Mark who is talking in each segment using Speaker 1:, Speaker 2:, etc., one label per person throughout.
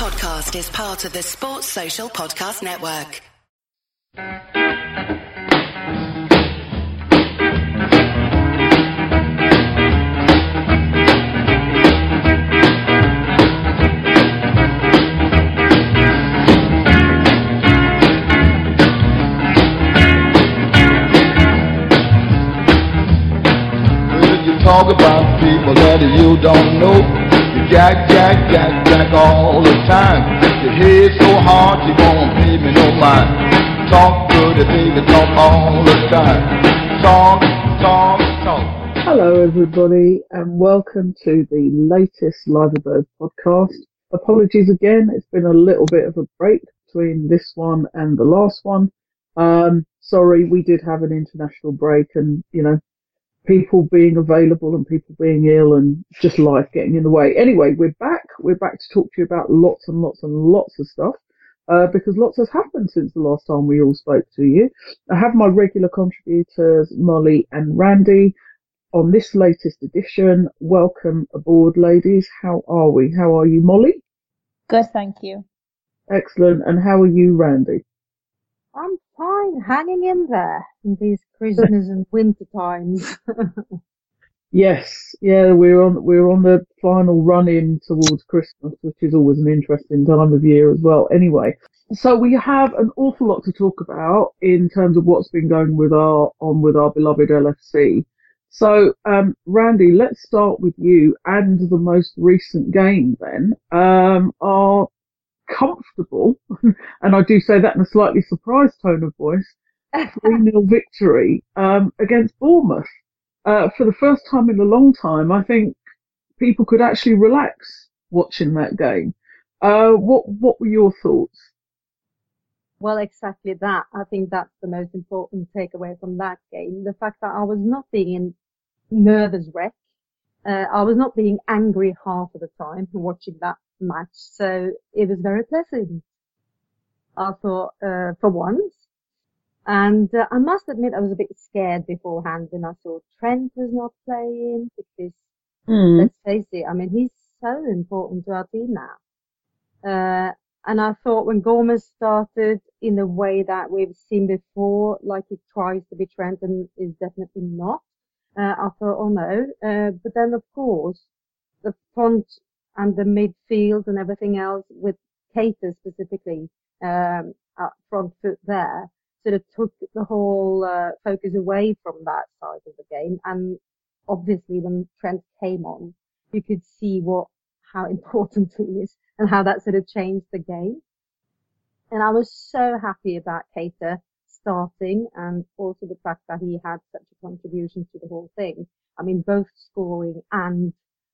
Speaker 1: podcast is part of the Sports Social Podcast Network.
Speaker 2: Talk about people that you don't know, jack, jack, jack, jack all the time. Your head so hard you won't pay me no mind. Talk dirty, baby, talk all the time. Talk, talk, talk.
Speaker 3: Hello, everybody, and welcome to the latest Liverbird podcast. Apologies again, it's been a little bit of a break between this one and the last one. Um, sorry, we did have an international break, and you know, people being available and people being ill and just life getting in the way. Anyway, we're back. We're back to talk to you about lots and lots and lots of stuff. Uh, because lots has happened since the last time we all spoke to you. I have my regular contributors, Mollie and Randi, on this latest edition. Welcome aboard, ladies. How are we? How are you, Mollie?
Speaker 4: Good, thank you.
Speaker 3: Excellent. And how are you, Randi?
Speaker 5: I'm fine, hanging in there in these Christmas and winter times.
Speaker 3: Yes, yeah, we're on we're on the final run in towards Christmas, which is always an interesting time of year as well. Anyway, so we have an awful lot to talk about in terms of what's been going with our on with our beloved LFC. So, um, Randi, let's start with you and the most recent game. Then, um, our comfortable, and I do say that in a slightly surprised tone of voice, 3 0 victory um, against Bournemouth. Uh, for the first time in a long time, I think people could actually relax watching that game. Uh, what what were your thoughts?
Speaker 5: well, exactly that. I think that's the most important takeaway from that game. The fact that I was not being in nervous wreck. Uh, I was not being angry half of the time watching that match. So it was very pleasant. I thought, uh, for once. And uh, I must admit I was a bit scared beforehand when I saw Trent was not playing because let's face it, I mean, he's so important to our team now. Uh, and I thought when Gomez started in the way that we've seen before, like he tries to be Trent and is definitely not, uh, oh no. Uh, but then of course, the front and the midfield and everything else with Keita specifically, um, up front foot there, sort of took the whole, uh, focus away from that side of the game. And obviously when Trent came on, you could see what, how important he is and how that sort of changed the game. And I was so happy about Keita starting and also the fact that he had such a contribution to the whole thing. I mean, both scoring and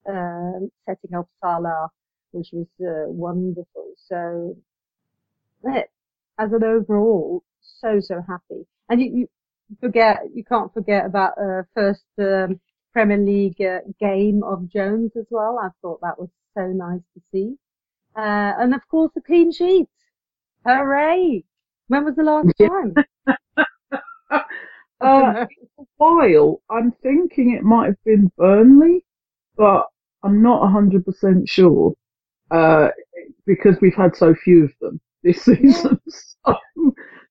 Speaker 5: um, setting up Salah, which was uh, wonderful. So, eh, as an overall, so so happy. And you, you forget, you can't forget about uh, first um, Premier League uh, game of Jones as well. I thought that was so nice to see. Uh, and of course the clean sheet. Hooray! When was the last time?
Speaker 3: Uh, a while. I'm thinking it might have been Burnley, but I'm not 100% sure, uh, because we've had so few of them this season. So,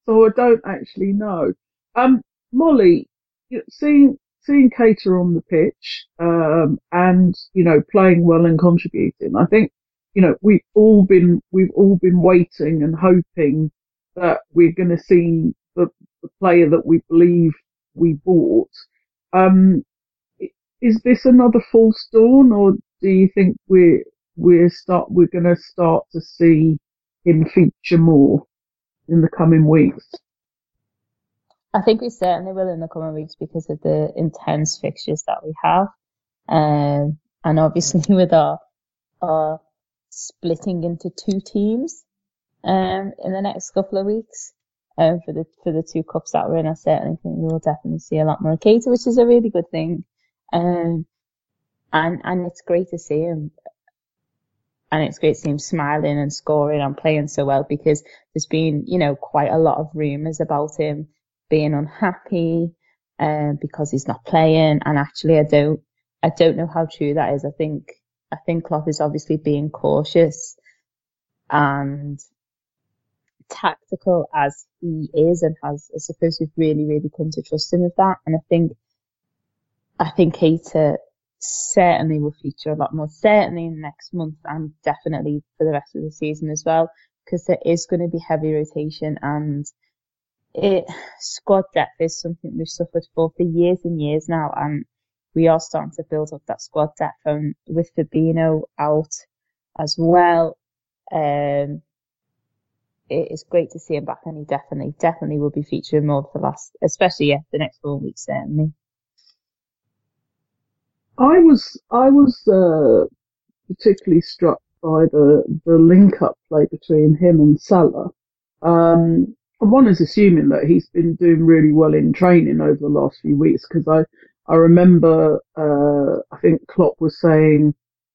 Speaker 3: so I don't actually know. Um, Mollie, seeing, seeing Keita on the pitch, um, and, you know, playing well and contributing, I think, you know, we've all been, we've all been waiting and hoping that we're going to see the, the player that we believe we bought. Um, is this another false dawn, or do you think we're we're start we're going to start to see him feature more in the coming weeks?
Speaker 4: I think we certainly will in the coming weeks because of the intense fixtures that we have. Um, and obviously with our, our splitting into two teams, um, in the next couple of weeks, um, for the, for the two cups that we're in, I certainly think we will definitely see a lot more Keita, which is a really good thing. Um, and, and it's great to see him. And it's great to see him smiling and scoring and playing so well because there's been, you know, quite a lot of rumours about him being unhappy um, because he's not playing. And actually, I don't, I don't know how true that is. I think, I think Klopp is obviously being cautious and tactical as he is and has, I suppose we've really, really come to trust him with that. And I think, I think Keita certainly will feature a lot more, certainly in the next month and definitely for the rest of the season as well, because there is going to be heavy rotation and it, squad depth is something we've suffered for for years and years now. And we are starting to build up that squad depth and with Fabinho out as well. Um, it is great to see him back and he definitely, definitely will be featuring more for the last, especially yeah, the next four weeks certainly.
Speaker 3: I was I was uh, particularly struck by the the link up play between him and Salah. Um, one is assuming that he's been doing really well in training over the last few weeks because I I remember uh, I think Klopp was saying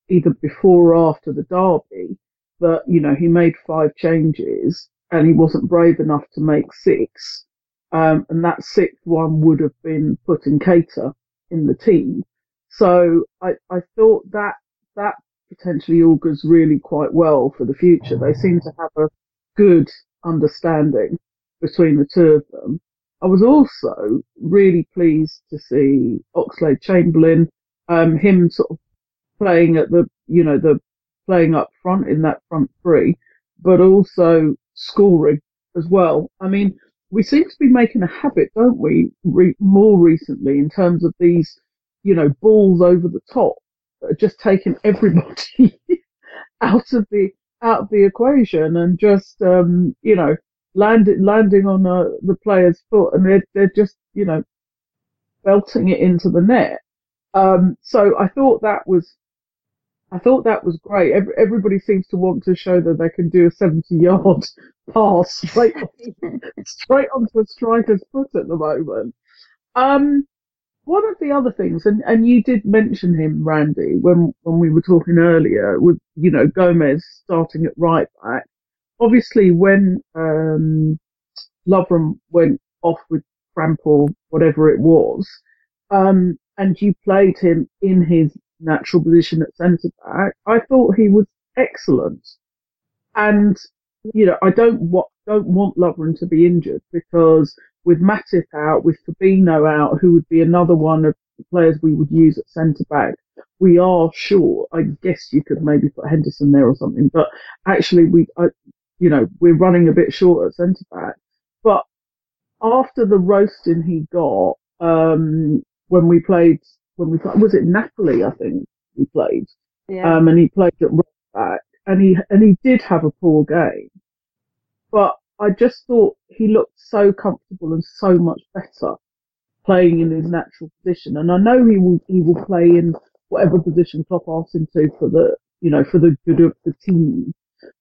Speaker 3: either before or after the derby that you know he made five changes and he wasn't brave enough to make six, um, and that sixth one would have been putting Keita in the team. So I, I thought that that potentially augurs really quite well for the future. They seem to have a good understanding between the two of them. I was also really pleased to see Oxlade Chamberlain, um, him sort of playing at the, you know, the playing up front in that front three, but also scoring as well. I mean, we seem to be making a habit, don't we, re- more recently in terms of these you know, balls over the top that are just taking everybody out of the out of the equation and just um, you know landing landing on uh, the player's foot and they're they're just you know belting it into the net. Um, so I thought that was I thought that was great. Every, everybody seems to want to show that they can do a 70 yard pass straight, straight onto a striker's foot at the moment. Um, one of the other things, and, and you did mention him, Randi, when, when we were talking earlier, with, you know, Gomez starting at right back. Obviously, when, um, Lovren went off with cramp or whatever it was, um, and you played him in his natural position at centre back, I thought he was excellent. And, you know, I don't, wa- don't want Lovren to be injured because with Matip out, with Fabinho out, who would be another one of the players we would use at centre back, we are short. I guess you could maybe put Henderson there or something, but actually we, I, you know, we're running a bit short at centre back. But after the roasting he got, um, when we played, when we played, was it Napoli? I think we played,
Speaker 5: Yeah.
Speaker 3: um, and he played at right back, and he and he did have a poor game, but I just thought he looked so comfortable and so much better playing in his natural position. And I know he will he will play in whatever position Klopp asks him to for the you know for the good of the team.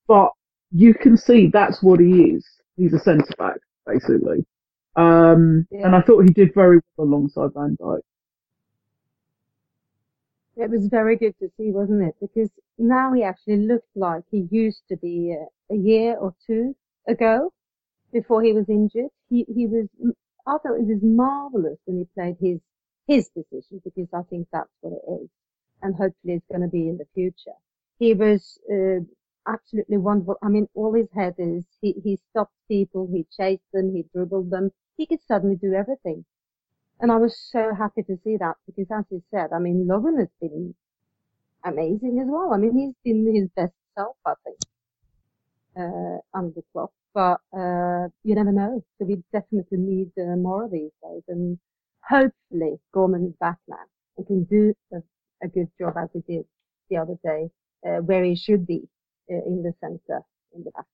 Speaker 3: But you can see that's what he is. He's a centre back basically. Um,
Speaker 5: Yeah.
Speaker 3: and I thought he did very well alongside Van Dijk.
Speaker 5: It was very good to see, wasn't it? Because now he actually looked like he used to be a, a year or two ago before he was injured. He, he was, I thought he was marvelous when he played his, his position because I think that's what it is. And hopefully it's going to be in the future. He was, uh, absolutely wonderful. I mean, all his headers, he, he stopped people, he chased them, he dribbled them. He could suddenly do everything. And I was so happy to see that because as you said, I mean, Lovren has been amazing as well. I mean, he's been his best self, I think, uh, under Klopp. But, uh, you never know. So we definitely need uh, more of these days. And hopefully Gorman is back now and can do a, a good job as he did the other day, uh, where he should be uh, in the centre, in the back.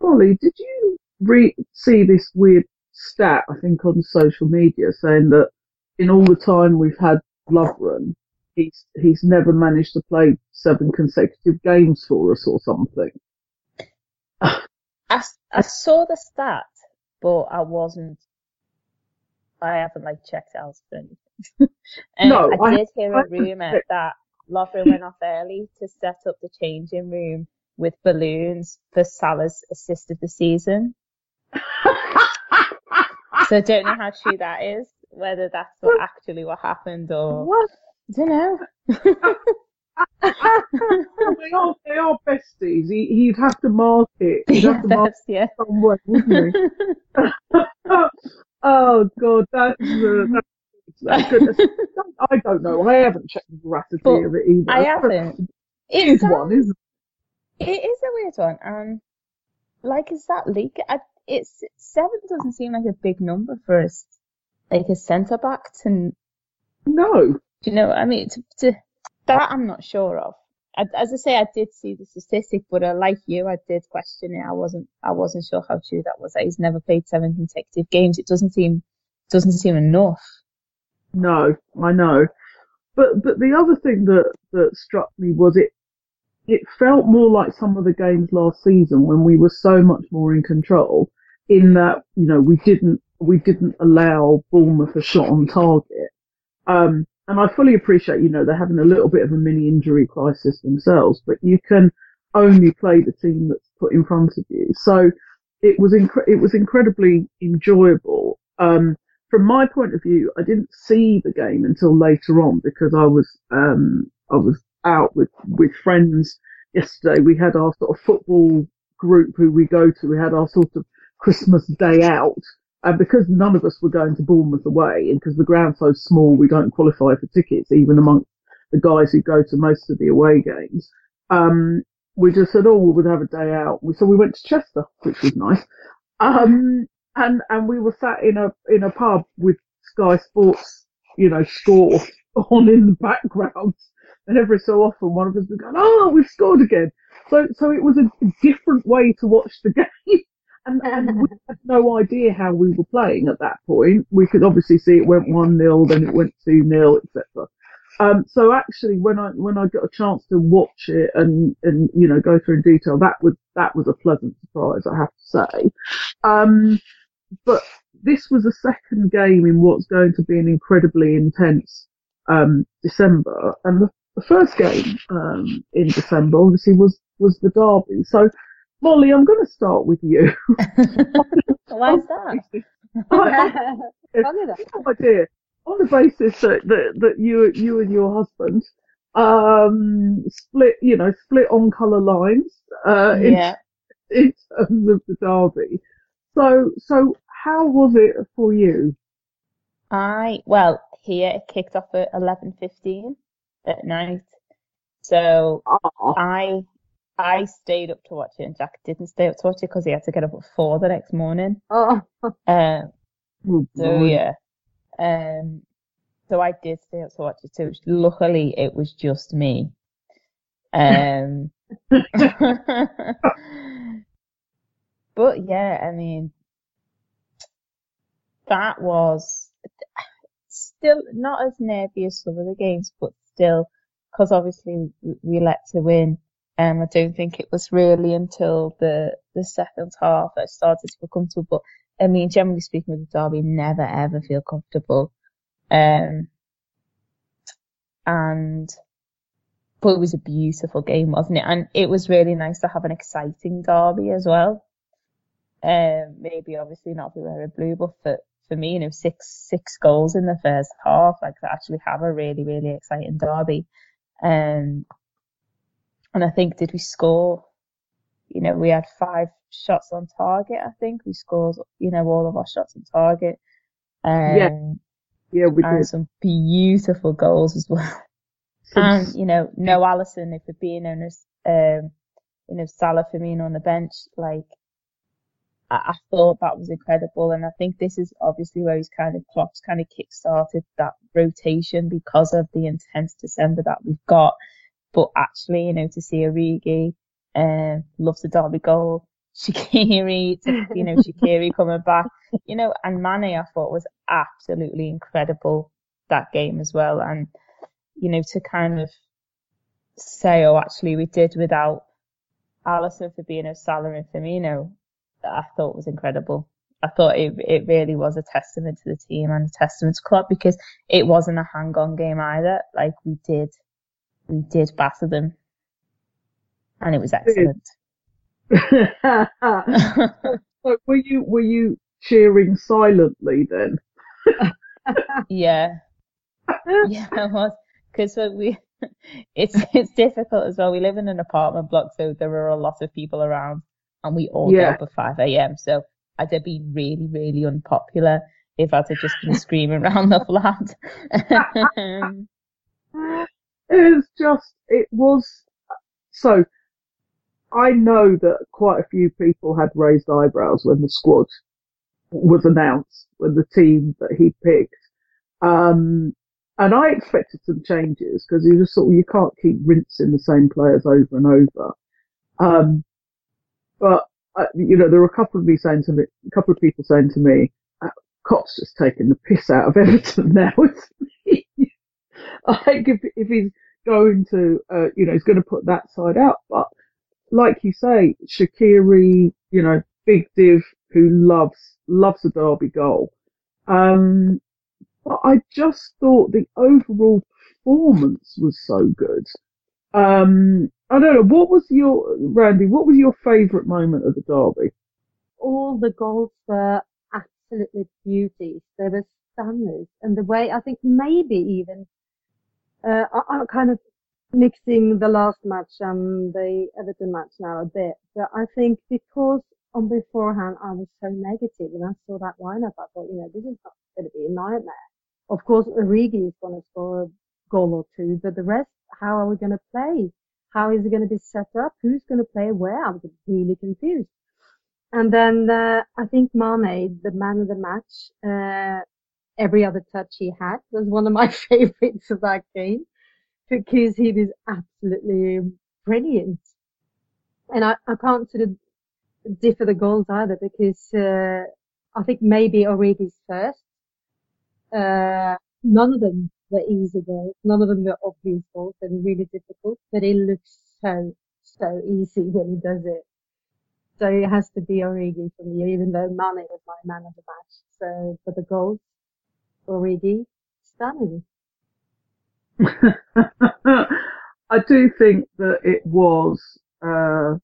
Speaker 3: Ollie, did you re- see this weird stat, I think, on social media saying that in all the time we've had Lovren, he's, he's never managed to play seven consecutive games for us or something.
Speaker 4: I, I saw the stat, but I wasn't. I haven't like checked out anything. um,
Speaker 3: No,
Speaker 4: I
Speaker 3: I-
Speaker 4: did hear
Speaker 3: I
Speaker 4: a rumor that Lovren went off early to set up the changing room with balloons for Salah's assist of the season. So I don't know how true that is, whether that's what actually what happened or
Speaker 3: What?
Speaker 4: I don't know.
Speaker 3: They are they are besties. He, he'd have to mark it. He'd have to mark
Speaker 4: yeah.
Speaker 3: it somewhere, wouldn't he? oh God, that's uh, that's. I don't know. I haven't checked the veracity of it either.
Speaker 4: I haven't.
Speaker 3: It is one, isn't
Speaker 4: it? It is a weird one, and like, is that league? I, it's seven doesn't seem like a big number for us, like a centre back to. Do?
Speaker 3: No.
Speaker 4: you know? what I mean, to, to that I'm not sure of. I, as I say, I did see the statistic, but uh, like you, I did question it. I wasn't, I wasn't sure how true that was. That he's never played seven consecutive games. It doesn't seem, doesn't seem enough.
Speaker 3: No, I know. But but the other thing that, that struck me was it it felt more like some of the games last season when we were so much more in control in that, you know, we didn't we didn't allow Bournemouth a shot on target. Um and I fully appreciate, you know, they're having a little bit of a mini injury crisis themselves, but you can only play the team that's put in front of you. So it was it was incredibly enjoyable. Um, from my point of view, I didn't see the game until later on because I was um, I was out with with friends yesterday. We had our sort of football group who we go to. We had our sort of Christmas day out, and because none of us were going to Bournemouth away, and because the ground's so small, we don't qualify for tickets even amongst the guys who go to most of the away games. Um, we just said, oh, we would have a day out. So we went to Chester, which was nice. Um, and and we were sat in a in a pub with Sky Sports, you know, score on in the background, and every so often one of us would go, "Oh, we've scored again." So so it was a different way to watch the game, and and we had no idea how we were playing at that point. We could obviously see it went one 0 then it went two 0 etc. Um, so actually, when I when I got a chance to watch it and and you know go through in detail, that was that was a pleasant surprise, I have to say. Um, but this was a second game in what's going to be an incredibly intense um, December, and the, the first game um, in December obviously was was the derby. So, Mollie, I'm going to start with you.
Speaker 4: Why is that?
Speaker 3: I, no idea. On the basis that, that, that you you and your husband um, split, you know, split on colour lines uh, in,
Speaker 4: yeah.
Speaker 3: in terms of the derby. So so how was it for you?
Speaker 4: I well here it kicked off at eleven fifteen at night, so
Speaker 3: Oh,
Speaker 4: I I stayed up to watch it, and Jack didn't stay up to watch it because he had to get up at four the next morning.
Speaker 5: Oh,
Speaker 4: Um,
Speaker 3: oh,
Speaker 4: so yeah, um, so I did stay up to watch it too. Luckily, it was just me. Um, but yeah, I mean, that was still not as nervy as some of the games, but still, because obviously we- we let to win. Um, I don't think it was really until the the second half that I started to feel comfortable. But I mean, generally speaking, with the derby, never ever feel comfortable. Um, and but it was a beautiful game, wasn't it? And it was really nice to have an exciting derby as well. Um, maybe obviously not if we were a blue, but for, for me, you know, six six goals in the first half, like to actually have a really really exciting derby. Um, and I think did we score? You know, we had five shots on target. I think we scored, you know, all of our shots on target. Um,
Speaker 3: Yeah, yeah, we
Speaker 4: and
Speaker 3: did.
Speaker 4: some beautiful goals as well. And you know, no Alisson if we're being honest, um, you know, Salah Firmino on the bench, like I, I thought that was incredible, and I think this is obviously where he's kind of Klopp's kind of kick-started that rotation because of the intense December that we've got. But actually, you know, to see Origi, um, loves the derby goal, Shaqiri, to, you know, Shaqiri coming back, you know, and Mane I thought was absolutely incredible that game as well, and you know, to kind of say, oh, actually, we did without Alisson for being a Salah and Firmino, I thought was incredible. I thought it it really was a testament to the team and a testament to Klopp because it wasn't a hang on game either. Like we did, we did batter them, and it was excellent.
Speaker 3: so were you were you cheering silently then?
Speaker 4: yeah, yeah, I was because we it's it's difficult as well. We live in an apartment block, so there are a lot of people around, and we all
Speaker 3: Yeah.
Speaker 4: get up at five a.m. So I'd have been really, really unpopular if I'd have just been screaming around the flat. Um,
Speaker 3: It was just, it was, so, I know that quite a few people had raised eyebrows when the squad was announced, when the team that he picked. Um, and I expected some changes because you just thought you can't keep rinsing the same players over and over. Um, but, uh, you know, there were a couple of me saying to me, a couple of people saying to me, uh, Cott's just taking the piss out of Everton now, think if, if he's going to, uh, you know, he's going to put that side out. But like you say, Shaqiri, you know, big div who loves, loves a derby goal. Um, but I just thought the overall performance was so good. Um, I don't know, what was your, Randi, what was your favourite moment of the derby?
Speaker 5: all the goals were absolutely beauties. They were stunners. And the way, I think maybe even, uh, I'm kind of mixing the last match and the Everton match now a bit, but I think because on beforehand I was so negative and I saw that lineup, I thought, you know, this is not going to be a nightmare. Of course, Origi is going to score a goal or two, but the rest, how are we going to play? How is it going to be set up? Who's going to play where? I was really confused. And then uh, I think Mane, the man of the match, uh, every other touch he had was one of my favorites of that game because he was absolutely brilliant. And I, I can't sort of differ the goals either because uh, I think maybe Origi's first. Uh, none of them were easy goals. None of them were obvious goals. They were really difficult, but it looks so, so easy when he does it. So it has to be Origi for me, even though Mane was my man of the match. So for the goals, Origi, stunning.
Speaker 3: I do think that it was, uh,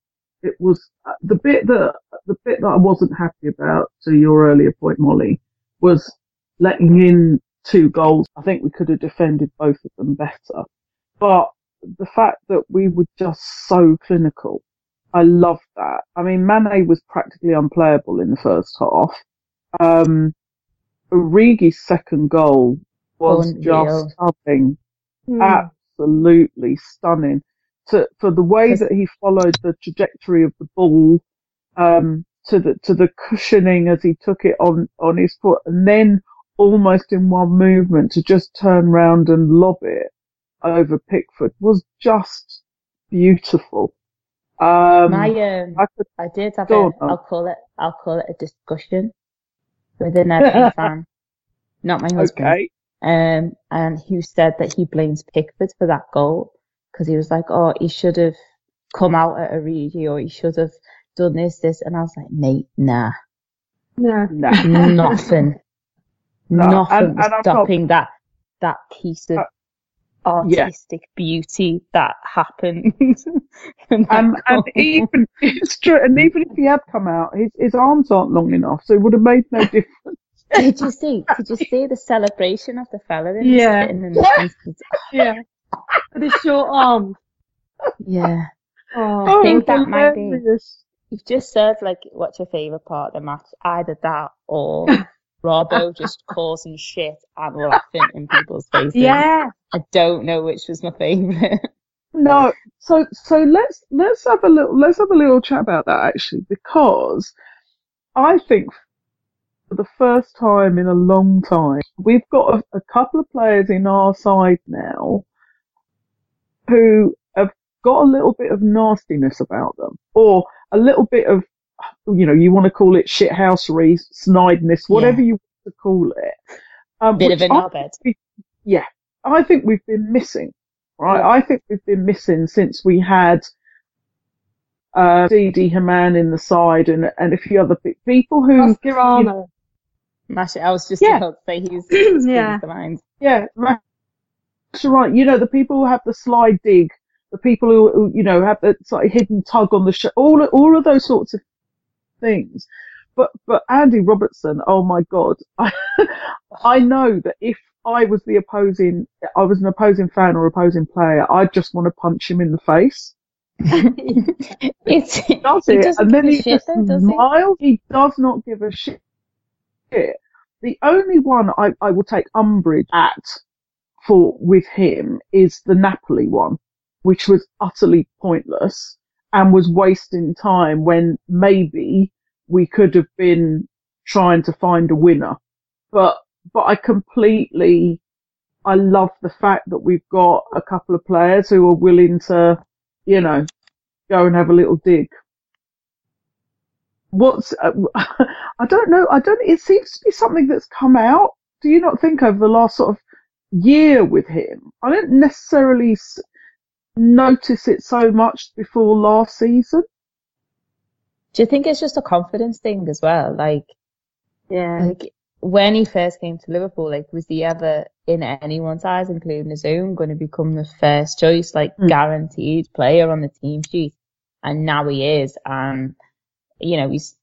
Speaker 3: it was uh, the bit that the bit that I wasn't happy about. To your earlier point, Mollie, was letting in two goals. I think we could have defended both of them better, but the fact that we were just so clinical, I loved that. I mean, Mane was practically unplayable in the first half. Um, Origi's second goal was
Speaker 4: Unreal.
Speaker 3: just something
Speaker 5: Hmm.
Speaker 3: absolutely stunning. To, for the way that he followed the trajectory of the ball, um, to the, to the cushioning as he took it on, on his foot and then almost in one movement to just turn round and lob it over Pickford was just beautiful. Um,
Speaker 4: My um,
Speaker 3: I could,
Speaker 4: I did have
Speaker 3: Go
Speaker 4: a,
Speaker 3: on, Mum.
Speaker 4: I'll call it, I'll call it a discussion with an Everton fan, not my husband.
Speaker 3: okay.
Speaker 4: Um, and who said that he blames Pickford for that goal because he was like, oh, he should have come out at a Origi or he should have done this, this, and I was like, mate, nah,
Speaker 5: Nah.
Speaker 3: No.
Speaker 4: nothing,
Speaker 3: No,
Speaker 4: nothing
Speaker 3: and- and I'm not-
Speaker 4: stopping that that piece of
Speaker 3: Uh, yeah.
Speaker 4: artistic beauty that happened. in
Speaker 3: And, and even it's true, and even if he had come out, his his arms aren't long enough, so it would have made no difference.
Speaker 4: Did you see? Did you see the celebration of the fella in
Speaker 5: Yeah.
Speaker 4: the, in the
Speaker 5: Yeah. With his short arms.
Speaker 4: yeah.
Speaker 5: Oh.
Speaker 4: I think that might be-
Speaker 3: hilarious.
Speaker 4: You've just said like, what's your favourite part of the match? Either that or Robbo just causing shit and laughing in people's faces.
Speaker 5: Yeah.
Speaker 4: I don't know which was my favourite.
Speaker 3: No, so so let's let's have a little let's have a little chat about that actually because I think for the first time in a long time we've got a, a couple of players in our side now who have got a little bit of nastiness about them or a little bit of you know you want to call it shithousery, snideness, whatever you want to call it. Um,
Speaker 4: Bit of
Speaker 3: which
Speaker 4: a
Speaker 3: I
Speaker 4: knobhead.
Speaker 3: Yeah, I think we've been missing right? I think we've been missing since we had uh, Didi Hamann in the side and and a few other people who,
Speaker 5: Mascherano.
Speaker 4: Mash I was just
Speaker 3: Yeah.
Speaker 4: about to say he's, he's
Speaker 5: Yeah.
Speaker 4: the lines.
Speaker 3: yeah, that's right. You know, the people who have the slide dig, the people who, who you know have the sort of hidden tug on the show, all all of those sorts of things. But but Andy Robertson, oh my God, I, I know that if I was the opposing, I was an opposing fan or opposing player, I'd just want to punch him in the face.
Speaker 4: it's,
Speaker 3: Does
Speaker 4: he
Speaker 3: it?
Speaker 4: doesn't
Speaker 3: And then he just
Speaker 4: though, does he?
Speaker 3: smiles. He does not give a shit. The only one I, I will take umbrage at for with him is the Napoli one, which was utterly pointless and was wasting time when maybe we could have been trying to find a winner. But but I completely I love the fact that we've got a couple of players who are willing to, you know, go and have a little dig. What's uh, I don't know. I don't. It seems to be something that's come out. Do you not think over the last sort of year with him? I don't necessarily notice it so much before last season.
Speaker 4: Do you think it's just a confidence thing as well? Like,
Speaker 5: Yeah.
Speaker 4: like when he first came to Liverpool, like was he ever in anyone's eyes, including his own, going to become the first choice, like
Speaker 3: Mm.
Speaker 4: guaranteed player on the team sheet? And now he is, and you know he's,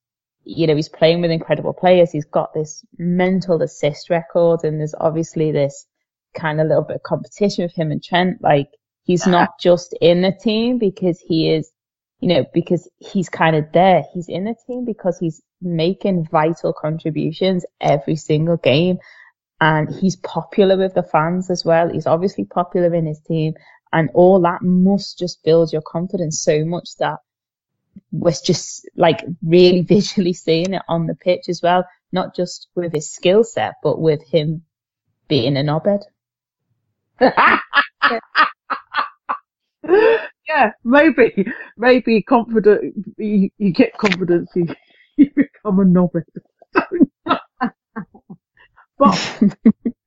Speaker 4: you know he's playing with incredible players. He's got this mental assist record, and there's obviously this kind of little bit of competition with him and Trent. Like he's not just in the team because he is you know, because he's kind of there. He's in the team because he's making vital contributions every single game. And he's popular with the fans as well. He's obviously popular in his team. And all that must just build your confidence so much that we're just like really visually seeing it on the pitch as well. Not just with his skill set, but with him being an obed.
Speaker 3: yeah, maybe, maybe confident. You, you get confidence, you, you become a novice. but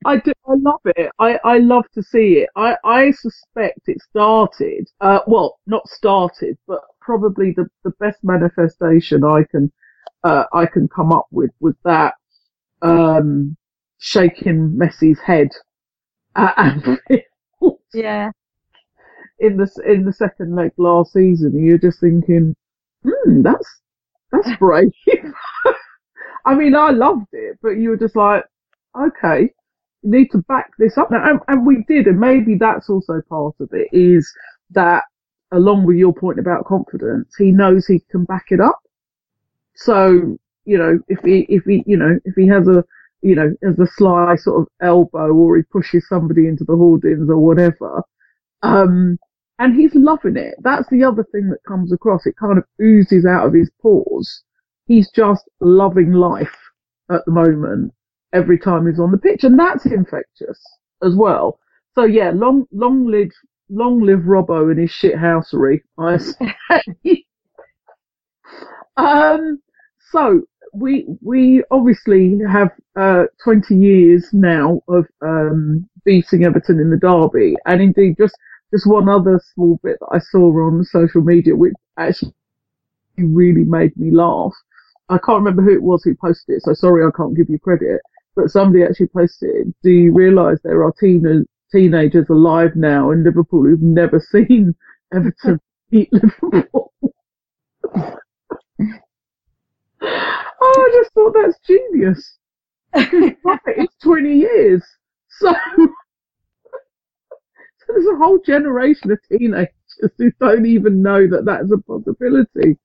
Speaker 3: I do, I love it. I, I love to see it. I, I suspect it started, uh, well, not started, but probably the, the best manifestation I can, uh, I can come up with was that, um, shaking Messi's head at Anfield
Speaker 5: Yeah.
Speaker 3: In the in the second leg last season, you're just thinking, hmm, that's that's brave. I mean, I loved it, but you were just like, okay, you need to back this up and, and we did, and maybe that's also part of it is that, along with your point about confidence, he knows he can back it up. So you know, if he if he you know if he has a you know as a sly sort of elbow or he pushes somebody into the hoardings or whatever, um, and he's loving it. That's the other thing that comes across. It kind of oozes out of his pores. He's just loving life at the moment every time he's on the pitch, and that's infectious as well. So yeah, long, long live, long live Robbo and his shithousery. I say. um, so we we obviously have uh 20 years now of um beating Everton in the derby, and indeed just just one other small bit that I saw on social media, which actually really made me laugh. I can't remember who it was who posted it, so sorry I can't give you credit. But somebody actually posted it. Do you realise there are teen- teenagers alive now in Liverpool who've never seen Everton beat Liverpool? oh, I just thought that's genius. It's 20 years. So there's a whole generation of teenagers who don't even know that that's a possibility.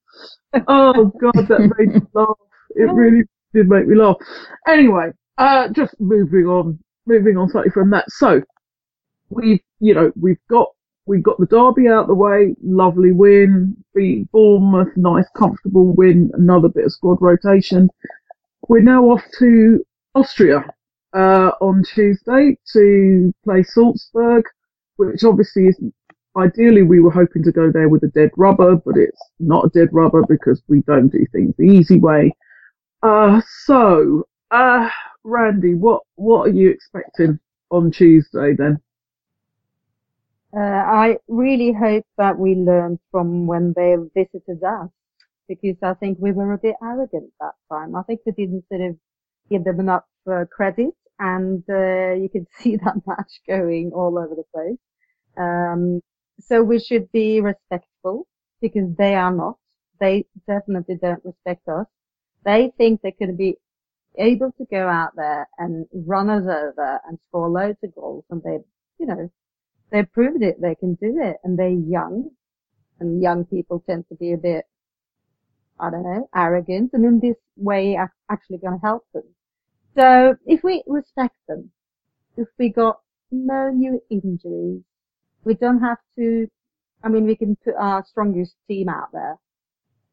Speaker 3: Oh God, that made me laugh. It really did make me laugh. Anyway, uh, just moving on, moving on slightly from that. So, we've, you know, we've got, we've got the derby out the way, lovely win, beat Bournemouth, nice comfortable win, another bit of squad rotation. We're now off to Austria, uh, on Tuesday to play Salzburg, which obviously is ideally we were hoping to go there with a dead rubber, but it's not a dead rubber because we don't do things the easy way. Uh, so, uh, Randi, what, what are you expecting on Tuesday then?
Speaker 5: Uh, I really hope that we learn from when they visited us because I think we were a bit arrogant that time. I think we didn't sort of give them enough uh, credit and uh, you can see that match going all over the place. Um, so we should be respectful because they are not. They definitely don't respect us. They think they could be able to go out there and run us over and score loads of goals and they, you know, they've proved it, they can do it and they're young and young people tend to be a bit, I don't know, arrogant and in this way actually going to help them. So if we respect them, if we got no new injuries, we don't have to, I mean, we can put our strongest team out there,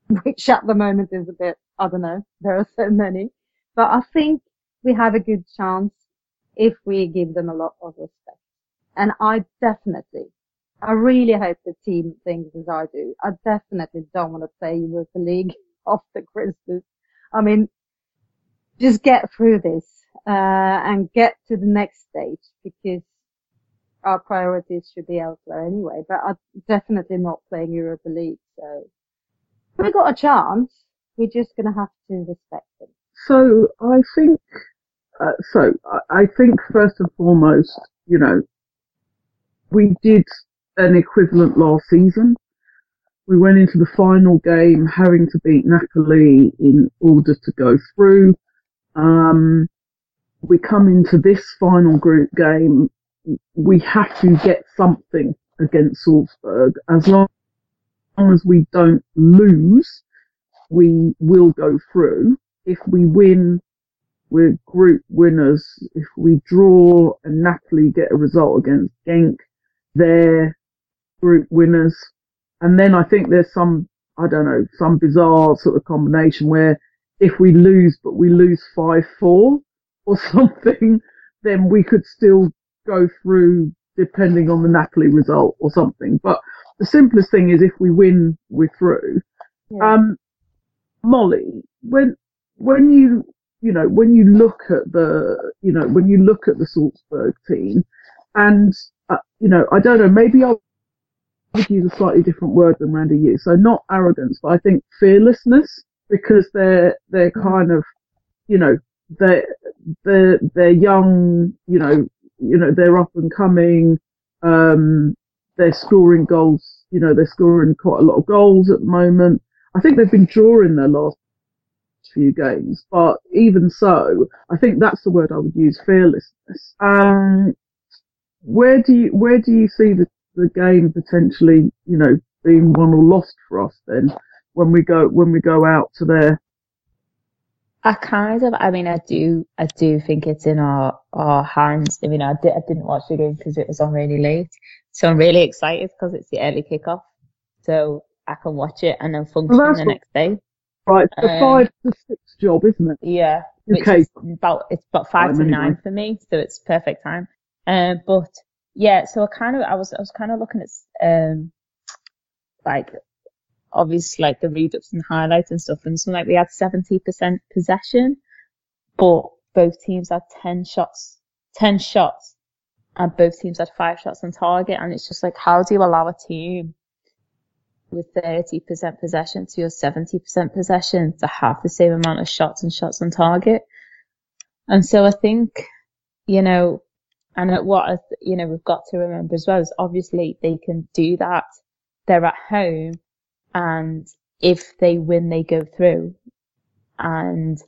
Speaker 5: which at the moment is a bit, I don't know, there are so many, but I think we have a good chance if we give them a lot of respect. And I definitely, I really hope the team thinks as I do. I definitely don't want to play Europa League after Christmas. I mean, just get through this, uh, and get to the next stage because our priorities should be elsewhere anyway, but I'm definitely not playing Europa League. So we got a chance. We're just going to have to respect them.
Speaker 3: So I think, uh, so I think first and foremost, you know, we did an equivalent last season. We went into the final game having to beat Napoli in order to go through. Um, we come into this final group game, we have to get something against Salzburg. As long as we don't lose, we will go through. If we win, we're group winners. If we draw and Napoli get a result against Genk, they're group winners. And then I think there's some, I don't know, some bizarre sort of combination where if we lose, but we lose 5-4 or something, then we could still go through depending on the Napoli result or something. But the simplest thing is if we win, we're through. Yeah. Um, Mollie, when, when you, you know, when you look at the, you know, when you look at the Salzburg team and, uh, you know, I don't know, maybe I'll use a slightly different word than Randi used. So not arrogance, but I think fearlessness because they're, they're mm-hmm. kind of, you know, they're, they're, they're young, you know, you know, they're up and coming, um, they're scoring goals, you know, they're scoring quite a lot of goals at the moment. I think they've been drawing their last few games, but even so, I think that's the word I would use, fearlessness. Um, where do you, where do you see the, the game potentially, you know, being won or lost for us then? When we go when we go out to there?
Speaker 4: I kind of, I mean, I do, I do think it's in our our hands. I mean, I, did, I didn't watch the game because it was on really late, so I'm really excited because it's the early kickoff, so I can watch it and then function well, the next day.
Speaker 3: Right, the um, five to six job, isn't it?
Speaker 4: Yeah. Okay. About it's about five to nine for me, so it's perfect time. Um, but yeah, so I kind of, I was, I was kind of looking at um, like obviously like the readups and highlights and stuff. And so like we had 70% possession, but both teams had 10 shots, 10 shots and both teams had five shots on target. And it's just like, how do you allow a team with 30% possession to your 70% possession to have the same amount of shots and shots on target? And so I think, you know, and what, you know, we've got to remember as well is obviously they can do that. They're at home and if they win, they go through. And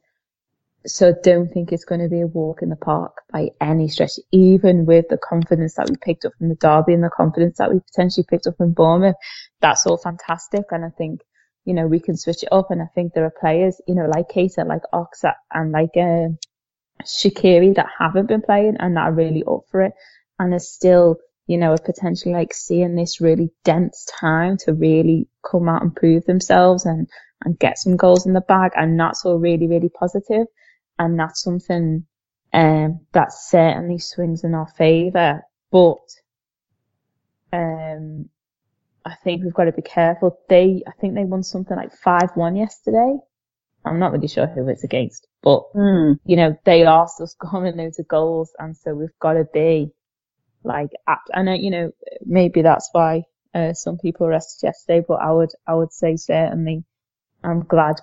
Speaker 4: so don't think it's going to be a walk in the park by any stretch, even with the confidence that we picked up from the derby and the confidence that we potentially picked up from Bournemouth. That's all fantastic. And I think, you know, we can switch it up. And I think there are players, you know, like Keita, like Oxa and like, uh, Shaqiri that haven't been playing and that are really up for it and are still you know, are potentially like seeing this really dense time to really come out and prove themselves and, and get some goals in the bag. And that's all really, really positive. And that's something, um, that certainly swings in our favour. But, um, I think we've got to be careful. They, I think they won something like 5-1 yesterday. I'm not really sure who it's against, but, mm. you know, they are still scoring loads of goals. And so we've got to be, like apt. And uh, you know, maybe that's why uh, some people rested yesterday, but I would I would say certainly I'm glad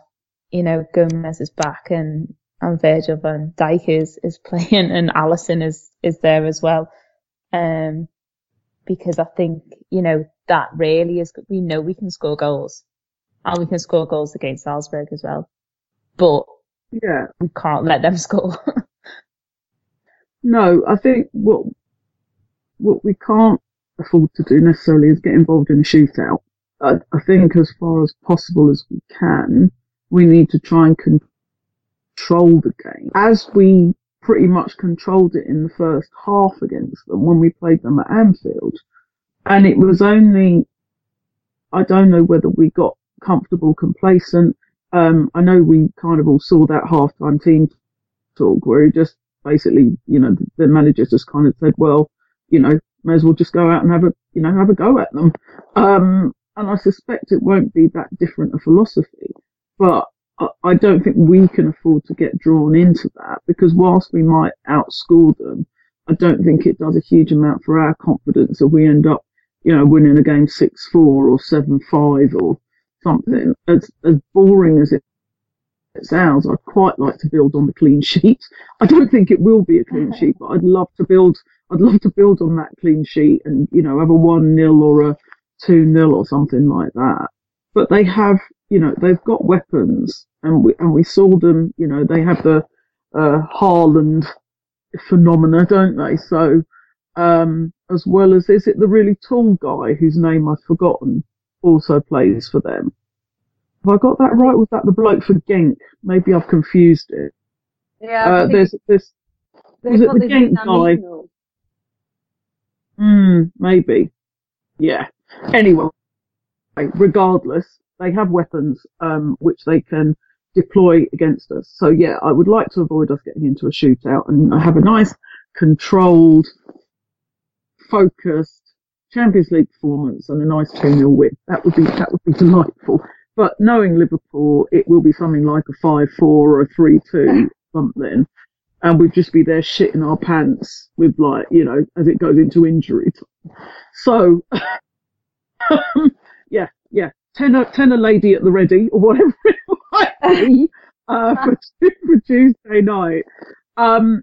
Speaker 4: you know Gomez is back and and Virgil van Dijk is is playing and Alisson is is there as well. Um, because I think you know that really is we know we can score goals and we can score goals against Salzburg as well, but
Speaker 3: Yeah.
Speaker 4: We can't let them score.
Speaker 3: No, I think what what we can't afford to do necessarily is get involved in a shootout. I, I think as far as possible as we can, we need to try and control the game as we pretty much controlled it in the first half against them when we played them at Anfield. And it was only, I don't know whether we got comfortable, complacent. Um, I know we kind of all saw that halftime team talk where he just basically, you know, the manager just kind of said, well, you know, may as well just go out and have a, you know, have a go at them. Um, and I suspect it won't be that different a philosophy, but I don't think we can afford to get drawn into that because whilst we might outscore them, I don't think it does a huge amount for our confidence if we end up, you know, winning a game 6-4 or 7-5 or something. As, as boring as it sounds, I'd quite like to build on the clean sheet. I don't think it will be a clean sheet, but I'd love to build, I'd love to build on that clean sheet and, you know, have a 1-0 or a 2-0 or something like that. But they have, you know, they've got weapons and we, and we saw them, you know, they have the, uh, Haaland phenomena, don't they? So, um, as well as, is it the really tall guy whose name I've forgotten also plays for them? Have I got that right? Was that the bloke for Genk? Maybe I've confused it.
Speaker 5: Yeah,
Speaker 3: Uh, there's, there's, was it the Genk guy? Hmm, maybe. Yeah. Anyway, regardless, they have weapons, um, which they can deploy against us. So yeah, I would like to avoid us getting into a shootout and have a nice, controlled, focused Champions League performance and a nice 2-0 win. That would be, that would be delightful. But knowing Liverpool, it will be something like a 5-4 or a 3-2, something. And we'd just be there shitting our pants with like, you know, as it goes into injury time. So, yeah, yeah. Tena, Tena Lady at the ready or whatever it might be, uh, for, for Tuesday night. Um,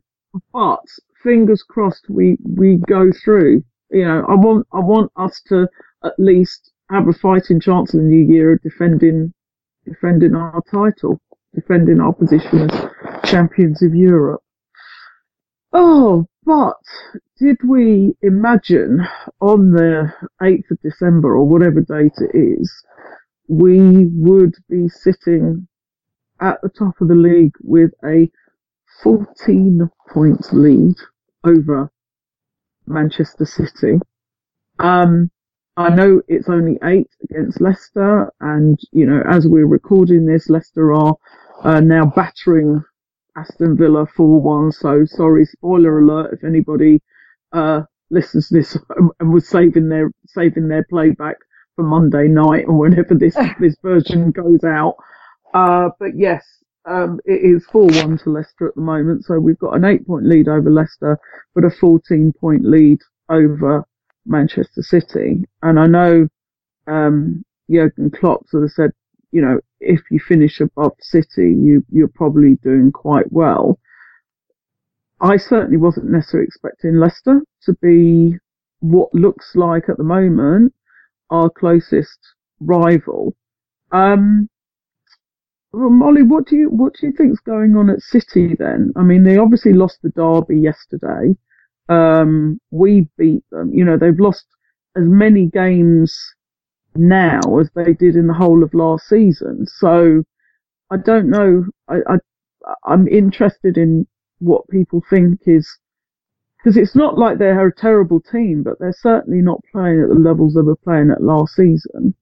Speaker 3: but fingers crossed we, we go through. You know, I want, I want us to at least have a fighting chance in the new year of defending, defending our title, defending our position as champions of Europe. Oh, but did we imagine on the 8th of December or whatever date it is, we would be sitting at the top of the league with a 14 point lead over Manchester City. Um, I know it's only eight against Leicester, and you know, as we're recording this, Leicester are uh, now battering Aston Villa 4-1. So sorry, spoiler alert if anybody uh, listens to this and was saving their saving their playback for Monday night or whenever this this version goes out. Uh, but yes, um, it is 4-1 to Leicester at the moment. So we've got an eight point lead over Leicester, but a 14 point lead over Manchester City. And I know, um, Jurgen Klopp sort of said, you know, if you finish above City, you, you're probably doing quite well. I certainly wasn't necessarily expecting Leicester to be what looks like at the moment our closest rival. Um, well, Mollie, what do you what do you think's going on at City then? I mean, they obviously lost the derby yesterday. Um, we beat them. You know, they've lost as many games now as they did in the whole of last season. So I don't know. I, I I'm interested in what people think is because it's not like they're a terrible team, but they're certainly not playing at the levels they were playing at last season.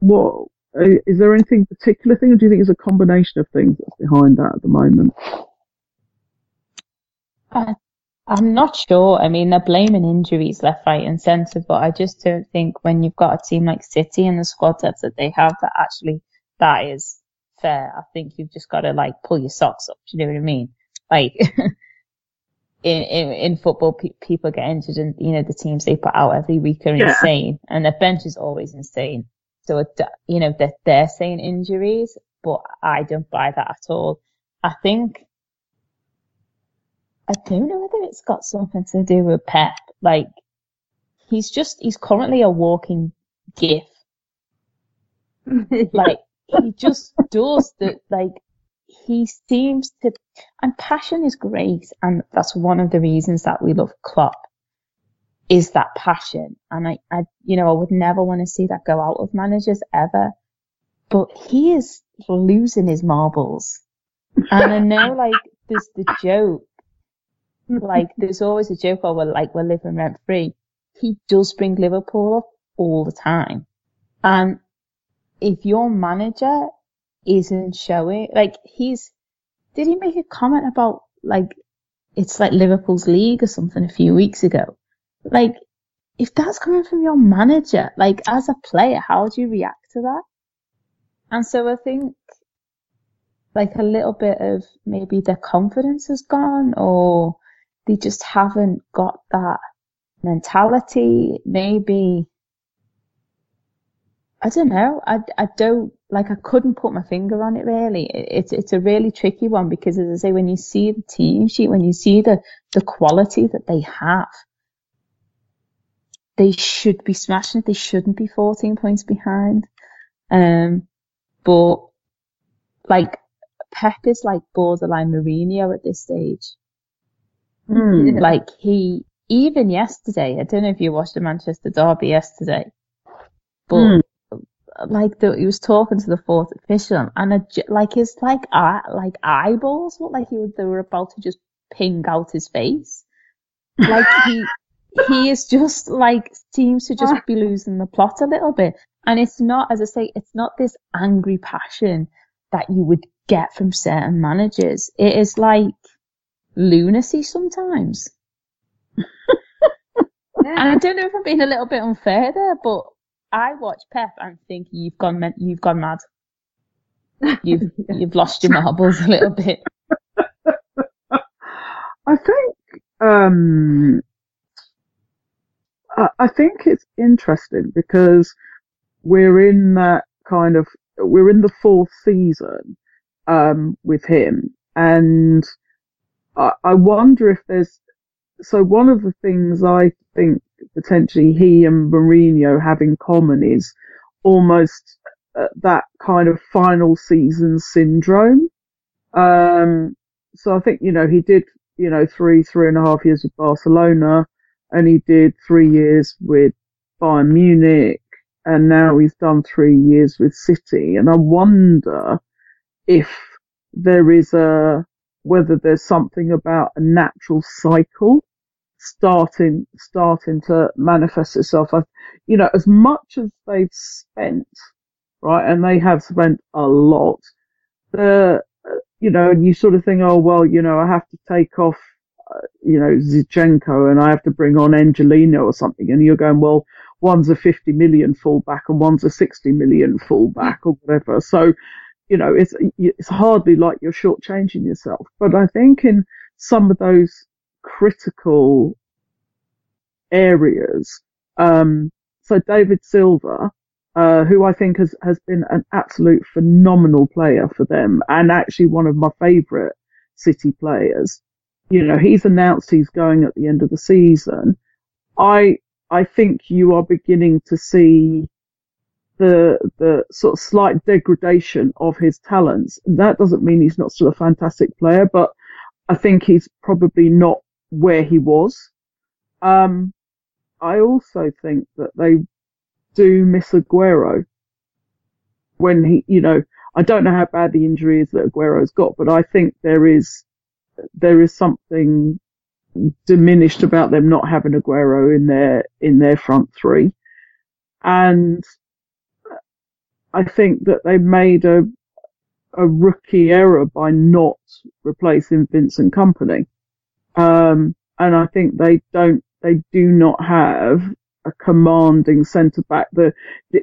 Speaker 3: What is there anything particular thing, or do you think it's a combination of things that's behind that at the moment?
Speaker 4: I, I'm not sure. I mean, they're blaming injuries left, right, and centre, but I just don't think when you've got a team like City and the squad depth that they have, that actually that is fair. I think you've just got to like pull your socks up. Do you know what I mean? Like in, in in football, pe- people get injured, and you know the teams they put out every week are
Speaker 3: Yeah.
Speaker 4: insane, and their bench is always insane. So it, you know that they're saying injuries, but I don't buy that at all. I think I don't know whether it's got something to do with Pep. Like he's just he's currently a walking gif. Like he just does the like he seems to, and passion is great, and that's one of the reasons that we love Klopp is that passion. And I, I, you know, I would never want to see that go out of managers ever. But he is losing his marbles. And I know, like, there's the joke, like, there's always a joke over, like, we're living rent free. He does bring Liverpool up all the time. And if your manager isn't showing, like, he's, did he make a comment about, like, it's like Liverpool's league or something a few weeks ago? Like, if that's coming from your manager, like, as a player, how do you react to that? And so I think like a little bit of maybe their confidence has gone or they just haven't got that mentality. Maybe, I don't know. I, I don't, like I couldn't put my finger on it really. It's, it's a really tricky one because as I say, when you see the team sheet, when you see the, the quality that they have, they should be smashing it. They shouldn't be 14 points behind. Um, but like Pep is like borderline Mourinho at this stage.
Speaker 3: Mm.
Speaker 4: Like he, even yesterday, I don't know if you watched the Manchester Derby yesterday, but mm. like the, he was talking to the fourth official and a, like his like eye, like eyeballs looked like he was, they were about to just ping out his face. Like he, he is just like seems to just be losing the plot a little bit. And it's not, as I say, it's not this angry passion that you would get from certain managers. It is like lunacy sometimes. and I don't know if I'm being a little bit unfair there, but I watch Pep and think you've gone, you've gone mad. You've, you've lost your marbles a little bit.
Speaker 3: I think, um, I think it's interesting because we're in that kind of, we're in the fourth season, um, with him. And I, wonder if there's, so one of the things I think potentially he and Mourinho have in common is almost uh, that kind of final season syndrome. Um, so I think, you know, he did, you know, three, three and a half years with Barcelona and he did three years with Bayern Munich and now he's done three years with City. And I wonder if there is a, whether there's something about a natural cycle starting, starting to manifest itself. I, you know, as much as they've spent, right, and they have spent a lot, the, uh, you know, and you sort of think, oh, well, you know, I have to take off uh, you know, Zinchenko and I have to bring on Angelino or something. And you're going, well, one's a 50 million fullback and one's a 60 million fullback or whatever. So, you know, it's, it's hardly like you're shortchanging yourself. But I think in some of those critical areas, um, so David Silva, uh, who I think has, has been an absolute phenomenal player for them and actually one of my favourite City players you know, he's announced he's going at the end of the season. I, I think you are beginning to see the, the sort of slight degradation of his talents. That doesn't mean he's not still a fantastic player, but I think he's probably not where he was. Um, I also think that they do miss Aguero when he, you know, I don't know how bad the injury is that Aguero's got, but I think there is there is something diminished about them not having Aguero in their in their front three, and I think that they made a a rookie error by not replacing Vincent Kompany, um, and I think they don't they do not have a commanding centre back. The,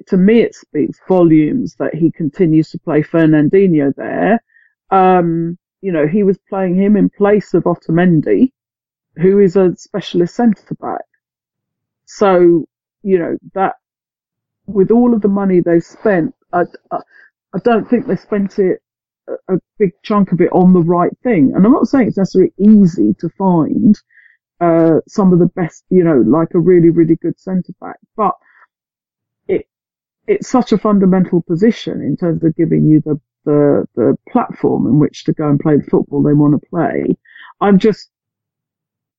Speaker 3: to me, it speaks volumes that he continues to play Fernandinho there. Um, you know, he was playing him in place of Otamendi, who is a specialist centre back. So, you know, that, with all of the money they've spent, I, I, I don't think they spent it, a, a, big chunk of it on the right thing. And I'm not saying it's necessarily easy to find, uh, some of the best, you know, like a really, really good centre back, but it, it's such a fundamental position in terms of giving you the the the platform in which to go and play the football they want to play. I'm just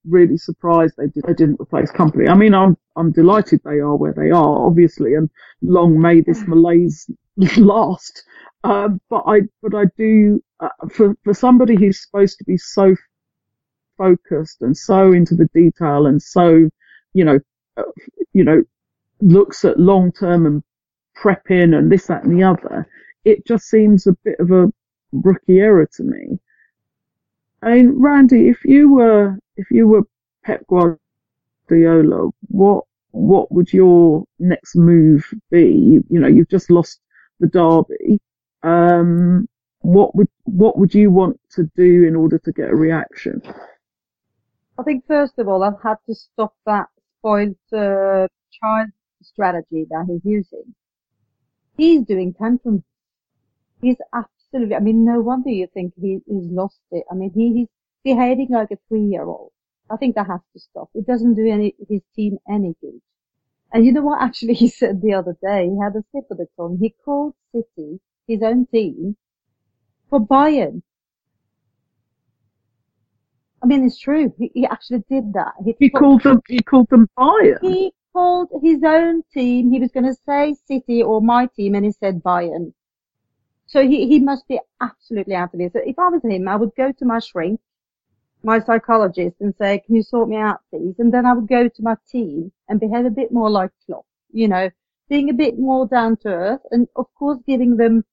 Speaker 3: really surprised they, did, they didn't replace Kompany. I mean, I'm I'm delighted they are where they are, obviously, and long may this malaise last. Um, but I but I do uh, for for somebody who's supposed to be so focused and so into the detail and so you know uh, you know looks at long term and prepping and this that and the other. It just seems a bit of a rookie error to me. I mean, Randi, if you were if you were Pep Guardiola, what what would your next move be? You, you know, you've just lost the derby. Um, what would what would you want to do in order to get a reaction?
Speaker 5: I think first of all, I've had to stop that spoiled uh, child strategy that he's using. He's doing tantrums. He's absolutely. I mean, no wonder you think he, he's lost it. I mean, he, he's behaving like a three-year-old. I think that has to stop. It doesn't do any his team any good. And you know what? Actually, he said the other day he had a slip of the tongue. He called City his own team for Bayern. I mean, it's true. He, he actually did that.
Speaker 3: He, he called them. He called them Bayern.
Speaker 5: He called his own team. He was going to say City or my team, and he said Bayern. So he he must be absolutely out of it. So if I was him, I would go to my shrink my psychologist and say, can you sort me out please? And then I would go to my team and behave a bit more like Klopp, you know, being a bit more down to earth and of course giving them,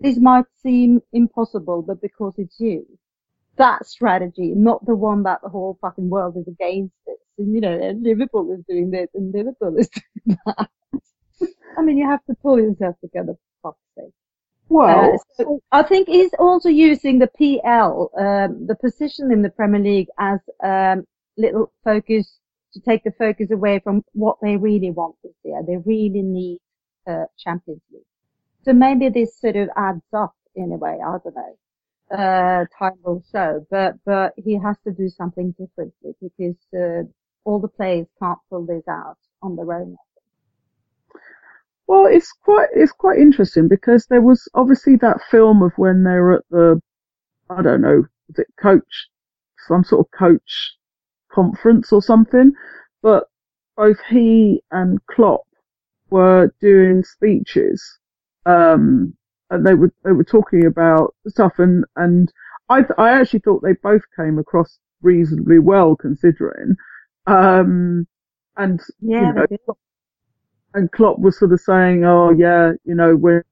Speaker 5: this might seem impossible, but because it's you. That strategy, not the one that the whole fucking world is against it. And, you know, Liverpool is doing this and Liverpool is doing that. I mean, you have to pull yourself together, for fuck's sake.
Speaker 3: Well, uh,
Speaker 5: so I think he's also using the PL, um, the position in the Premier League as um, little focus to take the focus away from what they really want this year. They really need uh, Champions League. So maybe this sort of adds up in a way. I don't know. Uh, time will show, but but he has to do something differently because uh, all the players can't pull this out on their own.
Speaker 3: Well, it's quite it's quite interesting because there was obviously that film of when they were at the I don't know was it coach some sort of coach conference or something, but both he and Klopp were doing speeches, um, and they were they were talking about stuff, and and I I actually thought they both came across reasonably well considering, um, and
Speaker 5: yeah,
Speaker 3: you know, and Klopp was sort of saying, oh yeah, you know, when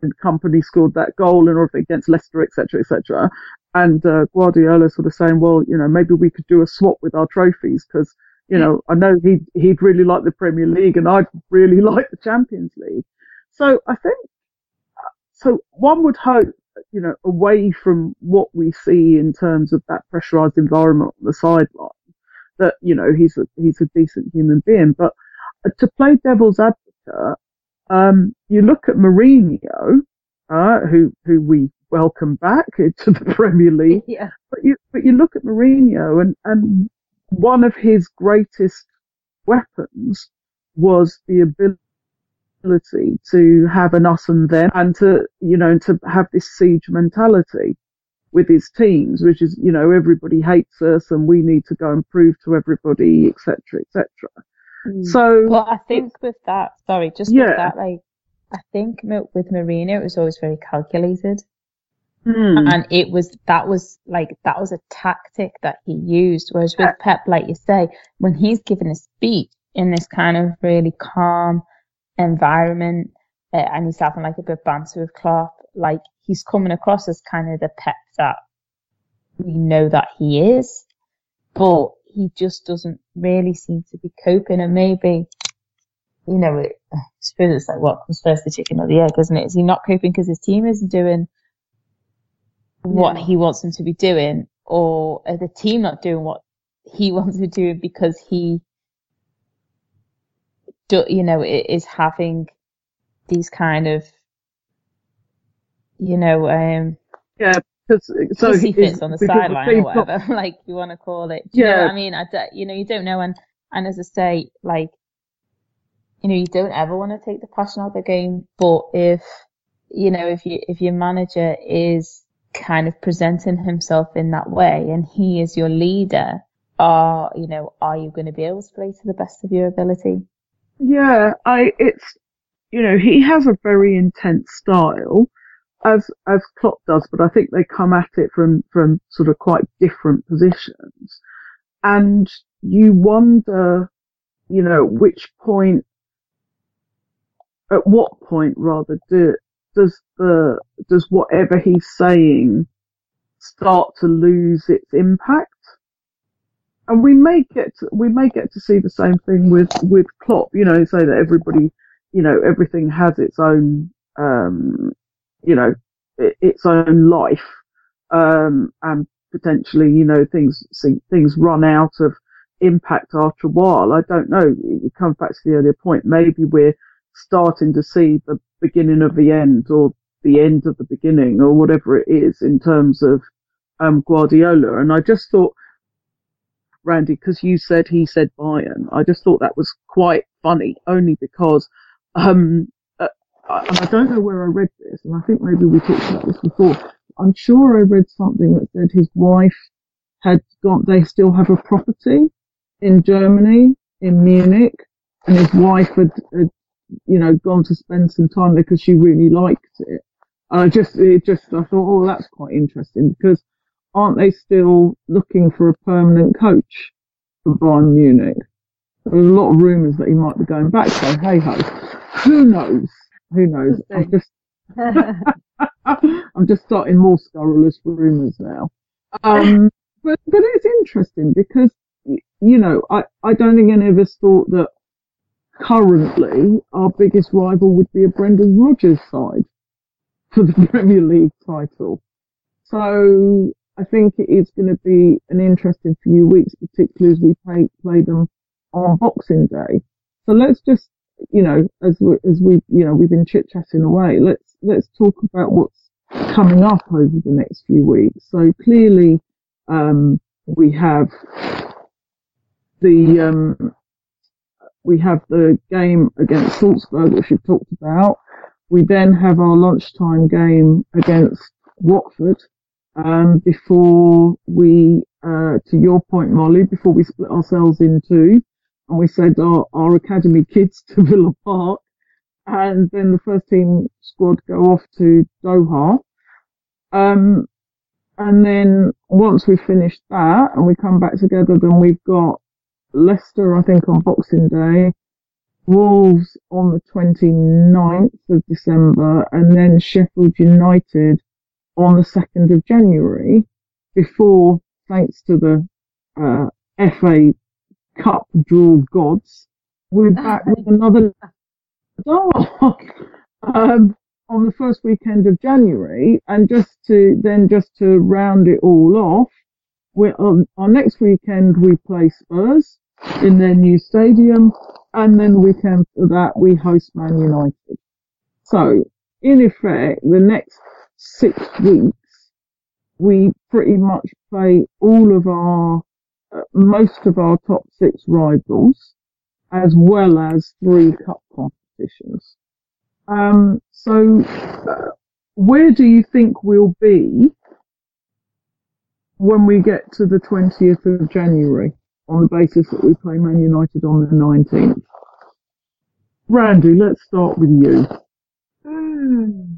Speaker 3: the Kompany scored that goal and or against Leicester, etc., etc. And uh, Guardiola sort of saying, well, you know, maybe we could do a swap with our trophies because, you know, I know he'd, he'd really like the Premier League and I'd really like the Champions League. So I think, so one would hope, you know, away from what we see in terms of that pressurized environment on the sideline, that, you know, he's a, he's a decent human being, but to play devil's advocate, um, you look at Mourinho, uh, who who we welcome back to the Premier League.
Speaker 5: Yeah.
Speaker 3: But you but you look at Mourinho, and and one of his greatest weapons was the ability to have an us and them, and to you know to have this siege mentality with his teams, which is you know everybody hates us and we need to go and prove to everybody, etc., etc.
Speaker 4: Mm.
Speaker 3: So,
Speaker 4: well, I think with that, sorry, just
Speaker 3: Yeah.
Speaker 4: with that, like, I think with Mourinho, it was always very calculated.
Speaker 3: hmm,
Speaker 4: And it was, that was like, that was a tactic that he used. Whereas with Pep, like you say, when he's given a speech in this kind of really calm environment, uh, and he's having like a bit of banter with Klopp, like he's coming across as kind of the Pep that we know that he is. But he just doesn't really seem to be coping and maybe, you know, it, I suppose it's like what comes first, the chicken or the egg, isn't it? Is he not coping because his team isn't doing what
Speaker 5: Yeah.
Speaker 4: he wants them to be doing or are the team not doing what he wants to do because he, do, you know, is having these kind of, you know, um,
Speaker 3: yeah, because uh,
Speaker 4: so
Speaker 3: he
Speaker 4: fits on the sideline or whatever, like you want to call it. Do you know
Speaker 3: Yeah.
Speaker 4: I mean? I don't, you know, you don't know. And, and as I say, like, you know, you don't ever want to take the passion out of the game, but if you know, if you if your manager is kind of presenting himself in that way and he is your leader, are you know, are you going to be able to play to the best of your ability?
Speaker 3: Yeah, I it's you know he has a very intense style, as as Klopp does, but I think they come at it from from sort of quite different positions, and you wonder, you know, which point, at what point rather, do, does the does whatever he's saying start to lose its impact? And we may get to, we may get to see the same thing with with Klopp. You know, say that everybody, you know, everything has its own, um, you know, its own life, um, and potentially, you know, things things run out of impact after a while. I don't know. It comes back to the earlier point. Maybe we're starting to see the beginning of the end or the end of the beginning or whatever it is in terms of um, Guardiola. And I just thought, Randi, because you said he said Bayern, I just thought that was quite funny, only because, um, and I don't know where I read this, and I think maybe we talked about this before. I'm sure I read something that said his wife had got, they still have a property in Germany, in Munich, and his wife had, had you know, gone to spend some time there because she really liked it. And I just, it just, I thought, oh, that's quite interesting because aren't they still looking for a permanent coach for Bayern Munich? There's a lot of rumours that he might be going back. So hey ho, who knows? Who knows? I'm just, I'm just starting more scurrilous rumours now. Um, but but it's interesting because you know I I don't think any of us thought that currently our biggest rival would be a Brendan Rodgers side for the Premier League title. So I think it is going to be an interesting few weeks, particularly as we play, play them on Boxing Day. So let's just, you know, as we, as we, you know, we've been chit chatting away. Let's let's talk about what's coming up over the next few weeks. So clearly, um, we have the um, we have the game against Salzburg, which we've talked about. We then have our lunchtime game against Watford um, before we, uh, to your point, Mollie, before we split ourselves in two, and we sent our, our academy kids to Villa Park, and then the first team squad go off to Doha. Um, and then once we've finished that and we come back together, then we've got Leicester, I think, on Boxing Day, Wolves on the 29th of December, and then Sheffield United on the 2nd of January before, thanks to the uh, FA Cup draw gods, we're back with another dark um, on the first weekend of January. And just to then just to round it all off, we're on our next weekend we play Spurs in their new stadium, and then the weekend for that we host Man United. So in effect, the next six weeks, we pretty much play all of our, most of our top six rivals, as well as three cup competitions. Um, so, uh, where do you think we'll be when we get to the 20th of January on the basis that we play Man United on the 19th? Randi, let's start with you.
Speaker 5: Hmm.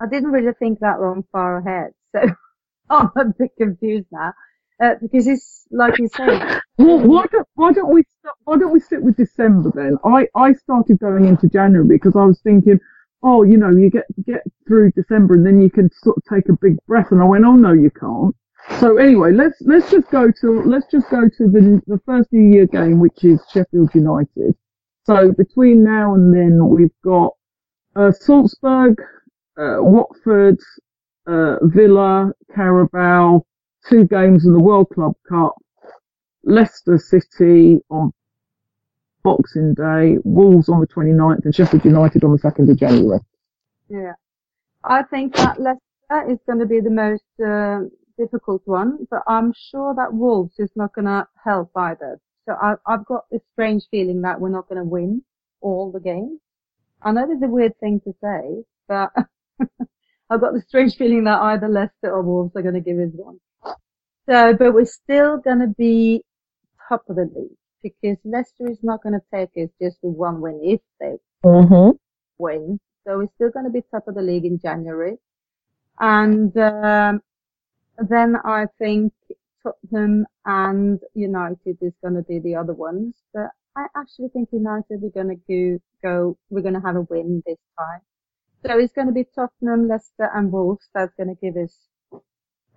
Speaker 5: I didn't really think that long far ahead, so I'm a bit confused now. Uh, because it's like you say.
Speaker 3: Well, why don't why don't we st- why don't we sit with December then? I I started going into January because I was thinking, oh, you know, you get get through December and then you can sort of take a big breath. And I went, oh no, you can't. So anyway, let's let's just go to let's just go to the the first New Year game, which is Sheffield United. So between now and then, we've got uh, Salzburg, uh, Watford, uh, Villa, Carabao, two games in the World Club Cup, Leicester City on Boxing Day, Wolves on the 29th, and Sheffield United on the 2nd of January.
Speaker 5: Yeah. I think that Leicester is going to be the most uh, difficult one, but I'm sure that Wolves is not going to help either. So I, I've got this strange feeling that we're not going to win all the games. I know it's a weird thing to say, but I've got the strange feeling that either Leicester or Wolves are going to give us one. So, but we're still going to be top of the league because Leicester is not going to take us just with one win if they
Speaker 3: Mm-hmm.
Speaker 5: win. So we're still going to be top of the league in January. And um, then I think Tottenham and United is going to be the other ones. But I actually think United are going to go, go we're going to have a win this time. So it's going to be Tottenham, Leicester and Wolves that's going to give us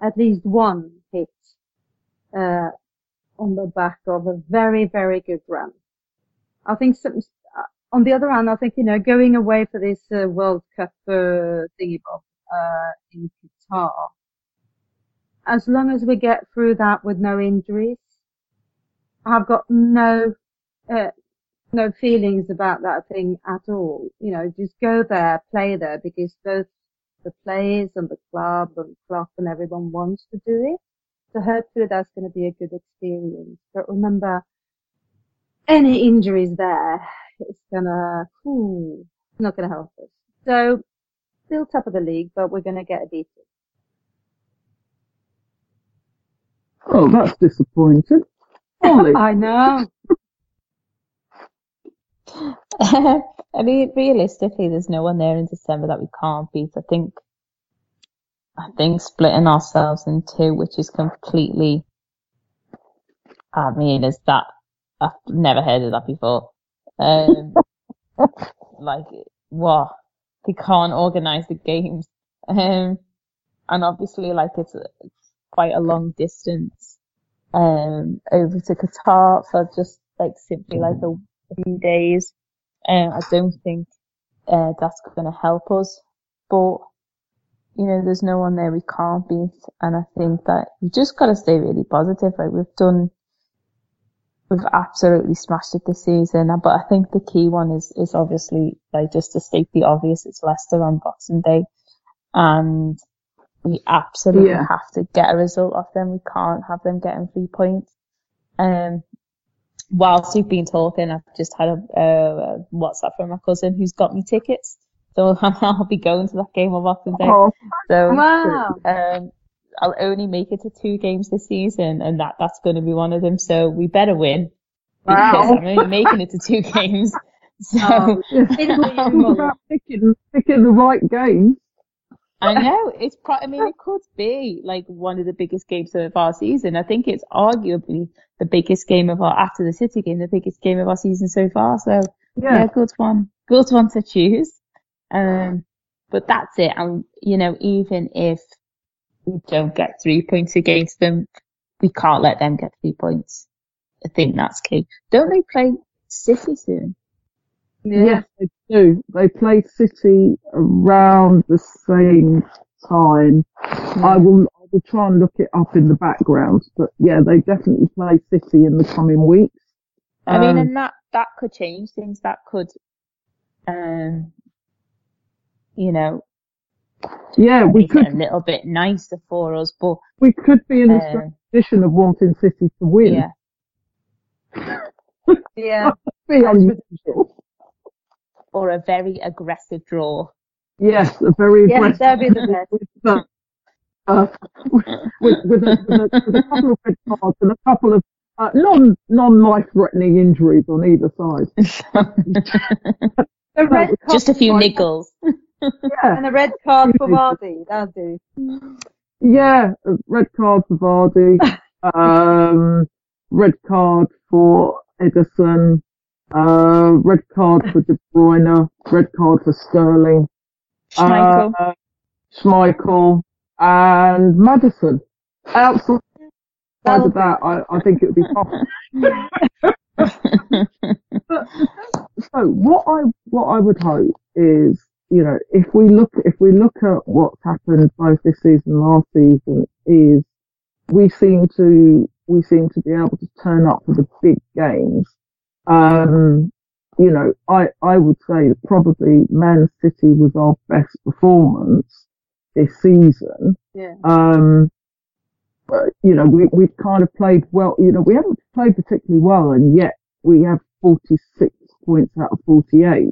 Speaker 5: at least one hit uh, on the back of a very, very good run. I think some, uh, on the other hand, I think, you know, going away for this uh, World Cup uh, thingy uh, in Qatar, as long as we get through that with no injuries, I've got no uh, no feelings about that thing at all. You know, just go there, play there, because both the players and the club and Klopp and everyone wants to do it. So hopefully that's going to be a good experience. But remember, any injuries there, it's gonna, whew, not gonna help us. So, still top of the league, but we're gonna get a beating.
Speaker 3: Oh, that's disappointing.
Speaker 5: I know.
Speaker 4: I mean, realistically, there's no one there in December that we can't beat. I think, I think splitting ourselves in two, which is completely, I mean, is that, I've never heard of that before. Um, like, what? They can't organise the games. Um, and obviously, like, it's, quite a long distance, um, over to Qatar for just, like, simply like a few days. Um, I don't think uh, that's going to help us. But, you know, there's no one there we can't beat. And I think that we just got to stay really positive. Like we've done, we've absolutely smashed it this season. But I think the key one is, is obviously, like just to state the obvious, it's Leicester on Boxing Day. And we absolutely
Speaker 3: Yeah.
Speaker 4: have to get a result off them. We can't have them getting three points. Um, whilst we've been talking, I've just had a, uh, WhatsApp from my cousin who's got me tickets. So I'll be going to that game on Boxing Day.
Speaker 3: oh,
Speaker 4: So
Speaker 5: Wow.
Speaker 4: um, I'll only make it to two games this season, and that that's going to be one of them. So we better win because
Speaker 3: Wow.
Speaker 4: I'm only making it to two games. So
Speaker 5: Oh,
Speaker 3: it's
Speaker 5: Unbelievable.
Speaker 3: picking, picking the right game.
Speaker 4: I know it's. Pro- I mean, it could be like one of the biggest games of our season. I think it's arguably the biggest game of our after the City game, the biggest game of our season so far. So
Speaker 3: Yeah.
Speaker 4: yeah, good one, good one to choose. Um, but that's it. And you know, even if we don't get three points against them, we can't let them get three points. I think that's key. Don't they play City soon?
Speaker 3: Yes, they do. They play City around the same time. I will, I will try and look it up in the background, but yeah, they definitely play City in the coming weeks.
Speaker 4: I mean,
Speaker 3: Um,
Speaker 4: and that that could change things. That could, um, you know,
Speaker 3: yeah, we
Speaker 4: could a little bit nicer for us. But
Speaker 3: we could be in the
Speaker 4: uh,
Speaker 3: position of wanting City to win.
Speaker 4: yeah,
Speaker 5: Yeah.
Speaker 3: Be unusual.
Speaker 4: or a very aggressive draw.
Speaker 3: Yes, a very
Speaker 5: Yes,
Speaker 3: aggressive.
Speaker 5: that'd be the best.
Speaker 3: with, uh, uh, with, with, a, with, a, with a couple of red cards and a couple of uh, non non life threatening injuries on either side.
Speaker 5: A red card
Speaker 4: Just a few
Speaker 5: for-
Speaker 4: niggles.
Speaker 3: Yeah,
Speaker 5: And a red card for Vardy. That'll do.
Speaker 3: yeah, a red card for Vardy, um, red card for Ederson, uh, red card for De Bruyne, red card for Sterling,
Speaker 4: Schmeichel.
Speaker 3: uh, Schmeichel, and Maddison. Outside
Speaker 5: That'll
Speaker 3: of that, I, I think it would be fine. But so what I what I would hope is, you know, if we look if we look at what's happened both this season and last season, is we seem to we seem to be able to turn up for the big games. Um, you know, I I would say that probably Man City was our best performance this season.
Speaker 5: Yeah.
Speaker 3: Um, but, you know, we, we've kind of played well, you know, we haven't played particularly well and yet we have 46 points out of 48.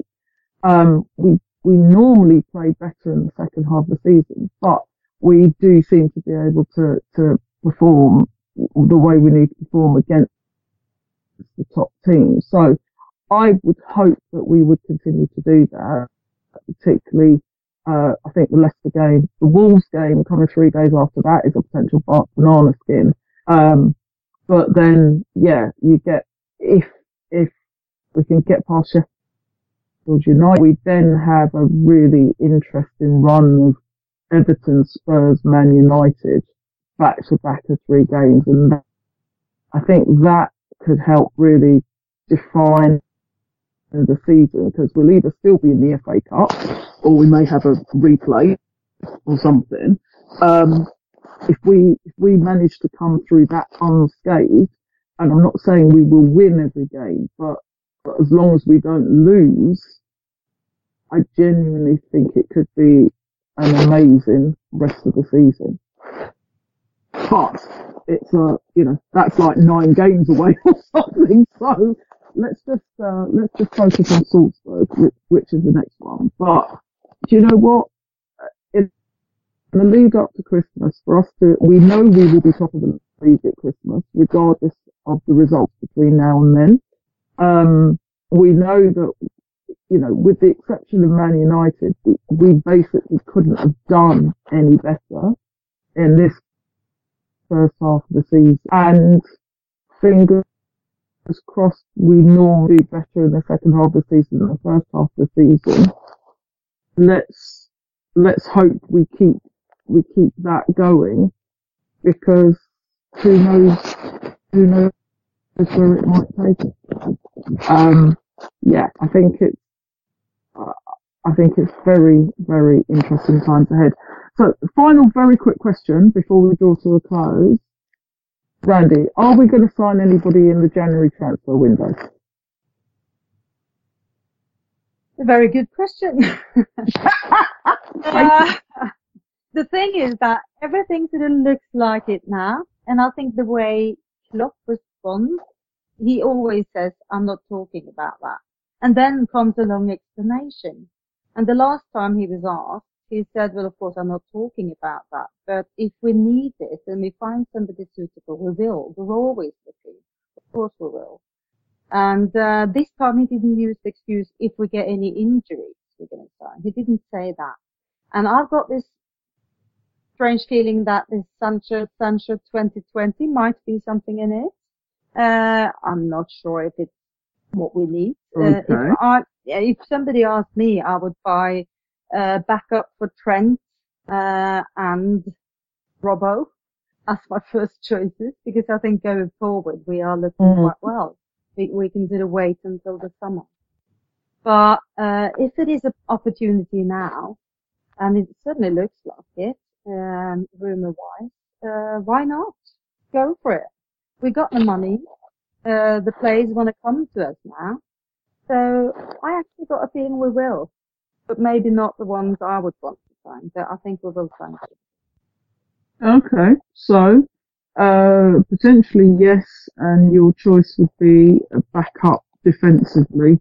Speaker 3: Um, we we normally play better in the second half of the season, but we do seem to be able to, to perform the way we need to perform against the top teams. So I would hope that we would continue to do that, particularly uh, I think the Leicester game, the Wolves game coming three days after that is a potential banana skin. Um, but then, yeah, you get, if, if we can get past Sheffield United, we then have a really interesting run of Everton, Spurs, Man United back to back of three games. And I think that could help really define the season because we'll either still be in the FA Cup or we may have a replay or something. Um, if we if we manage to come through that unscathed, and I'm not saying we will win every game, but, but as long as we don't lose, I genuinely think it could be an amazing rest of the season. But it's a you know that's like nine games away or something. So let's just uh, let's just focus on Salzburg, which, which is the next one. But do you know what? In the lead up to Christmas, for us to, we know we will be top of the league at Christmas, regardless of the results between now and then. Um, we know that, you know, with the exception of Man United, we, we basically couldn't have done any better in this first half of the season. And fingers crossed, we normally do better in the second half of the season than the first half of the season let's let's hope we keep we keep that going because who knows who knows where it might take. Um, yeah, I think it's uh, I think it's very very interesting times ahead. So, final very quick question before we draw to a close. Randi, are we going to sign anybody in the January transfer window?
Speaker 5: a very good question. uh, the thing is that everything sort of looks like it now, and I think the way Klopp responds, he always says, "I'm not talking about that," and then comes a long explanation. And the last time he was asked, he said, "Well, of course, I'm not talking about that, but if we need it and we find somebody suitable, we will. We're always looking. Of course, we will." And uh, this time he didn't use the excuse if we get any injuries, we're going to sign. He didn't say that. And I've got this strange feeling that this Sancho Sancho 2020 might be something in it. Uh, I'm not sure if it's what we need.
Speaker 3: Okay.
Speaker 5: Uh, if, I, if somebody asked me, I would buy uh, backup for Trent uh, and Robbo as my first choices because I think going forward we are looking mm. quite well we, we consider wait until the summer. But uh, if it is an opportunity now, and it certainly looks like it, um, rumor-wise, uh, why not? Go for it. We got the money. Uh, the players want to come to us now. So I actually got a feeling we will, but maybe not the ones I would want to sign, but I think we will sign.
Speaker 3: Okay, so uh, potentially yes, and your choice would be a backup defensively.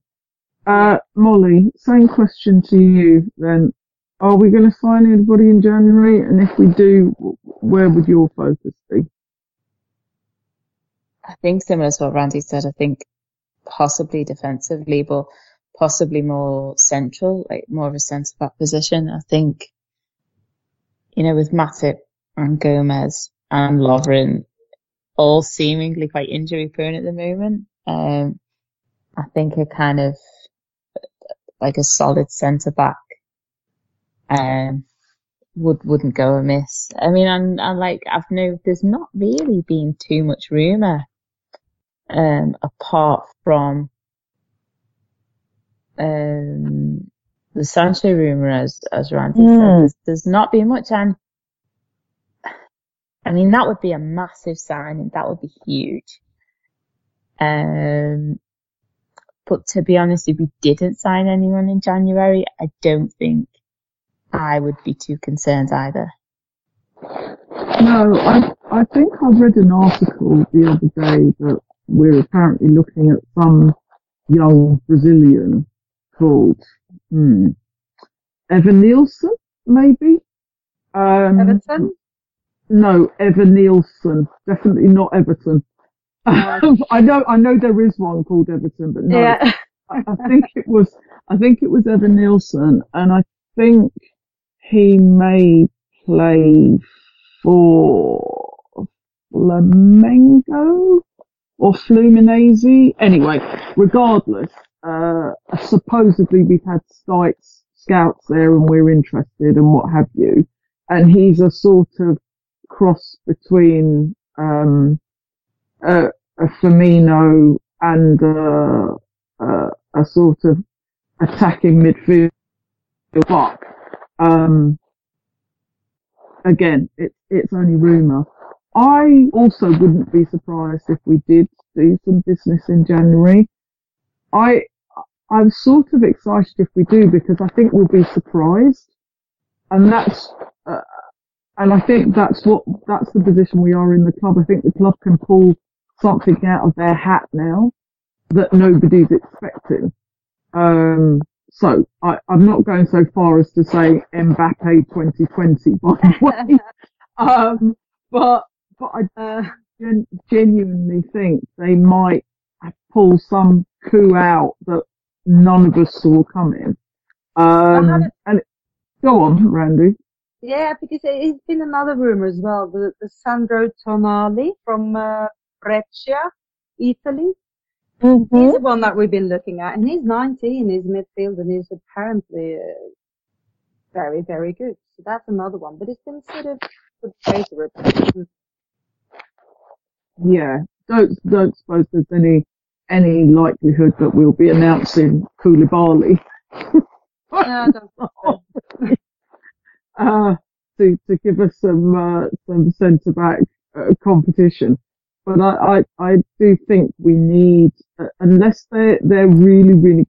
Speaker 3: Uh, Mollie, same question to you then. Are we going to sign anybody in January? And if we do, where would your focus be?
Speaker 4: I think similar to what Randi said, I think possibly defensively, but possibly more central, like more of a centre back position. I think, you know, with Matip and Gomez, and Lovren all seemingly quite injury prone at the moment. Um, I think a kind of like a solid centre back um, would wouldn't go amiss. I mean, and, and like I've known there's not really been too much rumour um, apart from um, the Sancho rumour, as as Randi mm. said. There's, there's not been much, and I mean, that would be a massive signing. That would be huge. Um, but to be honest, if we didn't sign anyone in January, I don't think I would be too concerned either.
Speaker 3: No, I I think I read an article the other day that we're apparently looking at some young Brazilian called hmm, Evanilson, maybe. Um,
Speaker 5: Everton?
Speaker 3: No, Evanilson. Definitely not Everton. I know, I know there is one called Everton, but no.
Speaker 5: Yeah.
Speaker 3: I, I think it was, I think it was Evanilson, and I think he may play for Flamengo or Fluminense. Anyway, regardless, uh, supposedly we've had scouts, scouts there and we're interested and what have you. And he's a sort of cross between, um, a, a Firmino and, uh, uh, a sort of attacking midfield block. Um, again, it's it's only rumour. I also wouldn't be surprised if we did do some business in January. I I'm sort of excited if we do because I think we'll be surprised, and that's uh, and I think that's what that's the position we are in the club. I think the club can pull something out of their hat now that nobody's expecting. Um, so I, I'm not going so far as to say Mbappe 2020, by the way. um, but but I
Speaker 5: Uh,
Speaker 3: gen- genuinely think they might pull some coup out that none of us saw coming. Um, and go on, Randi.
Speaker 5: yeah, because it- it's been another rumor as well. The, the Sandro Tonali from uh, Brescia, Italy. He's the one that we've been looking at, and he's 19. He's midfield, and he's apparently uh, very, very good. So that's another one. But it's been sort of.
Speaker 3: Yeah, don't don't suppose there's any any likelihood that we'll be announcing Koulibaly.
Speaker 5: No, I don't think so.
Speaker 3: uh, to to give us some uh, some centre back uh, competition. But I, I I do think we need uh, unless they they're really really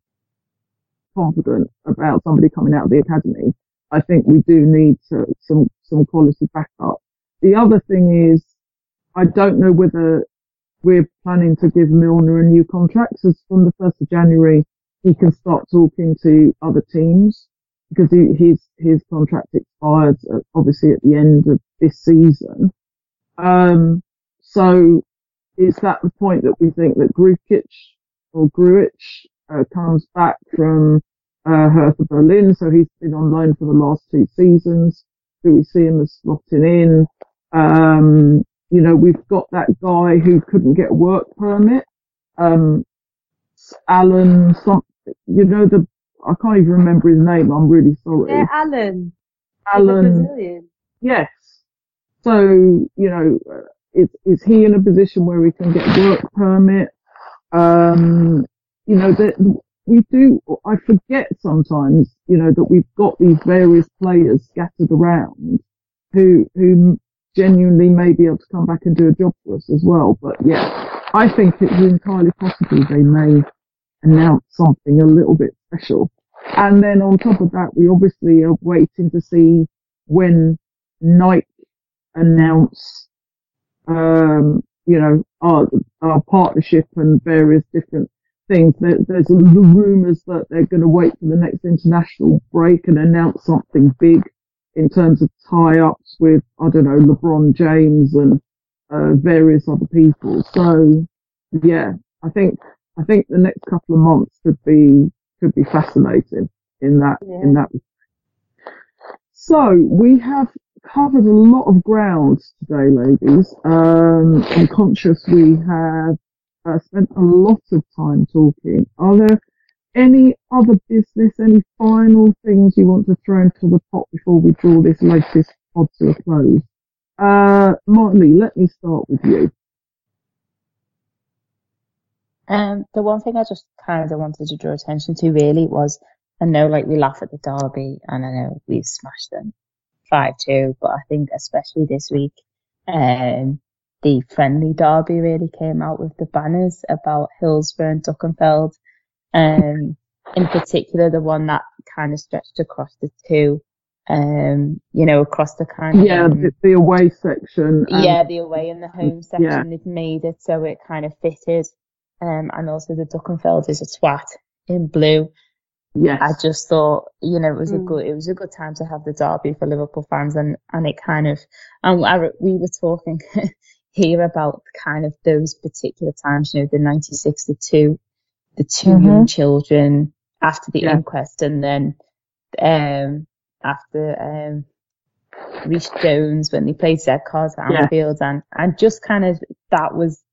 Speaker 3: confident about somebody coming out of the academy. I think we do need to, some some quality backup. The other thing is, I don't know whether we're planning to give Milner a new contract. So from the first of January, he can start talking to other teams because he, his his contract expires uh, obviously at the end of this season. Um, so is that the point that we think that Grukic or Gruich uh, comes back from uh, Hertha Berlin? So he's been on loan for the last two seasons. Do we see him as slotting in? Um, you know, we've got that guy who couldn't get a work permit. Um, Allan, something, you know, the, I can't even remember his name. I'm really sorry.
Speaker 5: Yeah, Allan.
Speaker 3: Allan,
Speaker 5: Brazilian.
Speaker 3: yes. So, you know, uh, is, is he in a position where he can get work permit? Um, you know, that we do, I forget sometimes, you know, that we've got these various players scattered around who, who genuinely may be able to come back and do a job for us as well. But yeah, I think it's entirely possible they may announce something a little bit special. And then on top of that, we obviously are waiting to see when Nike announce, um, you know, our, our partnership and various different things. There, there's the rumours that they're going to wait for the next international break and announce something big in terms of tie-ups with, I don't know, LeBron James and uh, various other people. So, yeah, I think I think the next couple of months could be could be fascinating in that
Speaker 5: Yeah.
Speaker 3: in that. So we have covered a lot of ground today, ladies. Um, I'm conscious we have uh, spent a lot of time talking. Are there any other business, any final things you want to throw into the pot before we draw this latest pod to a close? Uh, let me start with you.
Speaker 4: Um, the one thing I just kind of wanted to draw attention to really was, I know like we laugh at the derby and I know we've smashed them 5-2, but I think especially this week, um, the friendly derby really came out with the banners about Hillsborough and Duckenfield. Um, in particular, the one that kind of stretched across the two, um, you know, across the kind of,
Speaker 3: Yeah,
Speaker 4: um,
Speaker 3: the, the away section.
Speaker 4: yeah, the away and the home section,
Speaker 3: yeah.
Speaker 4: they've made it so it kind of fitted. Um, and also the Duckenfield is a twat in blue.
Speaker 3: Yes.
Speaker 4: I just thought, you know, it was a
Speaker 5: Mm.
Speaker 4: good, it was a good time to have the derby for Liverpool fans, and and it kind of, and I, we were talking here about kind of those particular times, you know, the '96, the two, the 2 young children after the
Speaker 3: Yeah.
Speaker 4: inquest, and then um after um Rhys Jones when they played Z Cars at
Speaker 3: Yeah.
Speaker 4: Anfield, and and just kind of that was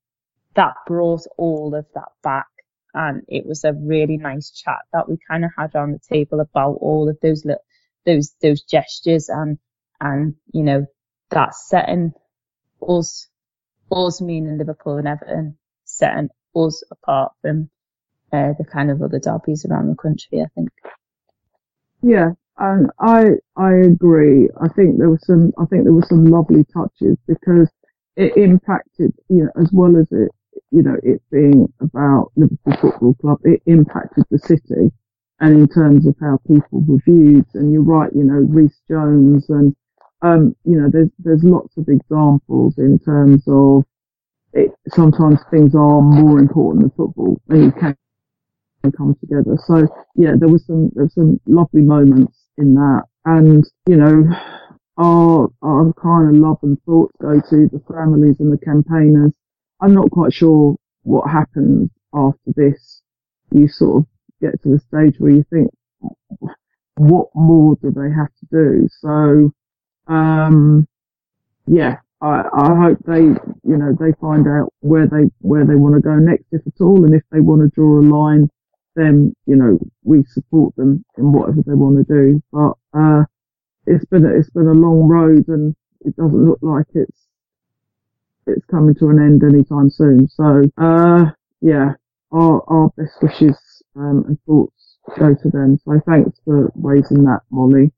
Speaker 4: that brought all of that back and it was a really nice chat that we kind of had on the table about all of those little those those gestures and and you know that setting us us meaning Liverpool and Everton setting us apart from uh, the kind of other derbies around the country I think
Speaker 3: Yeah, and I I agree. I think there were some I think there were some lovely touches because it impacted you know as well as it you know it being about Liverpool Football Club, it impacted the city, and in terms of how people were viewed. And you're right, you know Rhys Jones and um you know there's there's lots of examples in terms of it. Sometimes things are more important than football, you can come together. So yeah, there was some there was some lovely moments in that, and you know, our our kind of love and thoughts go to the families and the campaigners. I'm not quite sure what happens after this. You sort of get to the stage where you think, what more do they have to do? So, um, yeah, I, I hope they, you know, they find out where they where they want to go next, if at all, and if they want to draw a line then you know we support them in whatever they want to do. But uh, it's been a, it's been a long road, and it doesn't look like it's it's coming to an end anytime soon. So uh, yeah, our our best wishes um, and thoughts go to them. So thanks for raising that, Mollie.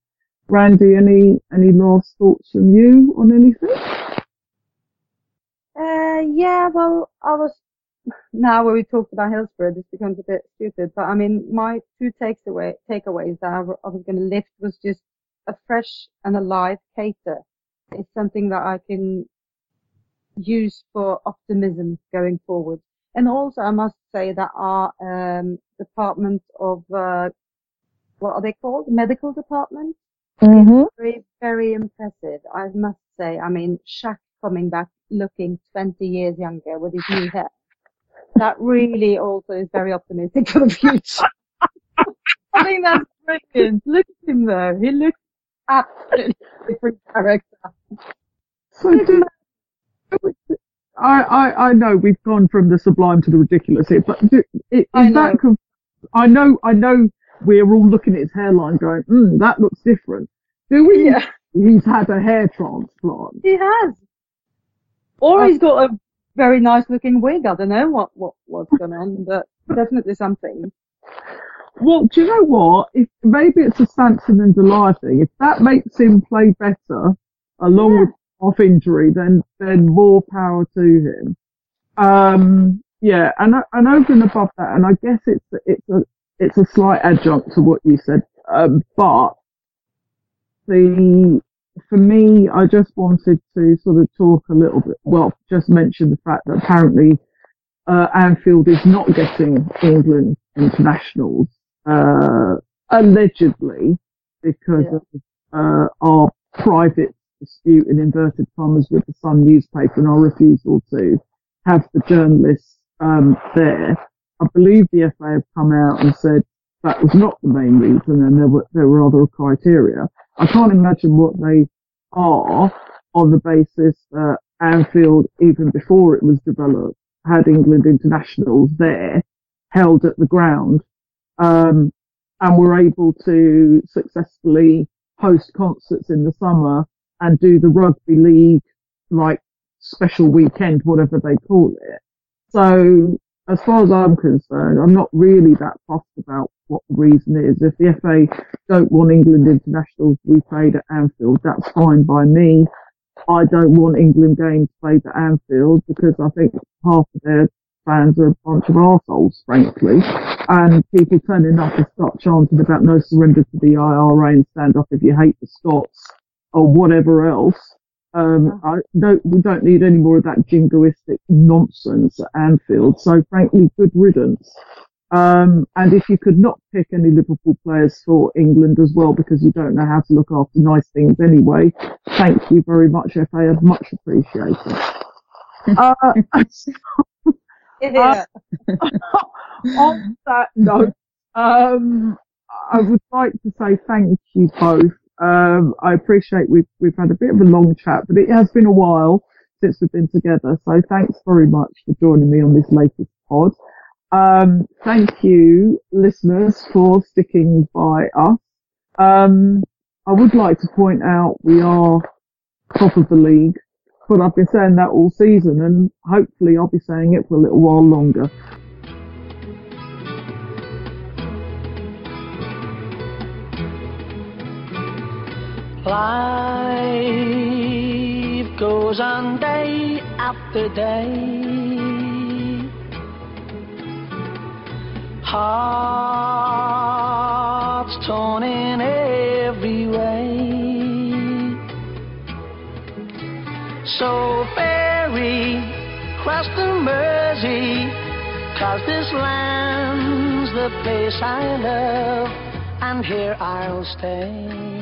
Speaker 3: Randi, any any last thoughts from you on anything?
Speaker 5: Uh, yeah, well, I was now when we talked about Hillsborough, this becomes a bit stupid. But I mean, my two takes away takeaways that I, was going to lift was just a fresh and alive Keita. It's something that I can use for optimism going forward. And also, I must say that our um, department of uh, what are they called? Medical department
Speaker 4: mm-hmm.
Speaker 5: very, very impressive. I must say. I mean, Shaq coming back looking 20 years younger with his new hair. That really also is very optimistic for the future. I think that's brilliant. Look at him though. He looks absolutely different character.
Speaker 3: I, I I know we've gone from the sublime to the ridiculous here, but do, is
Speaker 5: I
Speaker 3: that
Speaker 5: know.
Speaker 3: I know I know we're all looking at his hairline going, mm, that looks different. Do we?
Speaker 5: Yeah,
Speaker 3: He's had a hair transplant.
Speaker 5: he has. Or
Speaker 3: Uh,
Speaker 5: he's got a very nice looking wig. I don't know what, what, what's going on, but definitely something.
Speaker 3: Well, do you know what? If maybe it's a Samson and Delilah thing. If that makes him play better, along
Speaker 5: Yeah.
Speaker 3: with off injury, then then more power to him. Um, yeah, and and over and above that, and I guess it's it's a it's a slight adjunct to what you said, um, but the for me, I just wanted to sort of talk a little bit. Well, just mention the fact that apparently uh, Anfield is not getting England internationals, uh, allegedly because
Speaker 5: Yeah.
Speaker 3: of uh, our private dispute in inverted commas with the Sun newspaper and our refusal to have the journalists um, there. I believe the FA have come out and said that was not the main reason, and there were there were other criteria. I can't imagine what they are on the basis that Anfield, even before it was developed, had England internationals there, held at the ground, um, and were able to successfully host concerts in the summer and do the rugby league like special weekend, whatever they call it. So as far as I'm concerned, I'm not really that fussed about what the reason is. If the FA don't want England internationals to be played at Anfield, that's fine by me. I don't want England games played at Anfield because I think half of their fans are a bunch of arseholes, frankly. And people turning up and start chanting about no surrender to the IRA and stand up if you hate the Scots or whatever else. Um, I don't, we don't need any more of that jingoistic nonsense at Anfield. So frankly, good riddance. Um, and if you could not pick any Liverpool players for England as well, because you don't know how to look after nice things anyway, thank you very much, FA. I'd much appreciated. uh,
Speaker 5: Yeah.
Speaker 3: on that note, um, I would like to say thank you both. Um, I appreciate we've we've had a bit of a long chat, but it has been a while since we've been together. So thanks very much for joining me on this latest pod. Um, thank you, listeners, for sticking by us. Um, I would like to point out we are top of the league, but I've been saying that all season, and hopefully I'll be saying it for a little while longer.
Speaker 6: Life goes on day after day. Hearts torn in every way. So ferry cross the Mersey, cause this land's the place I love, and here I'll stay.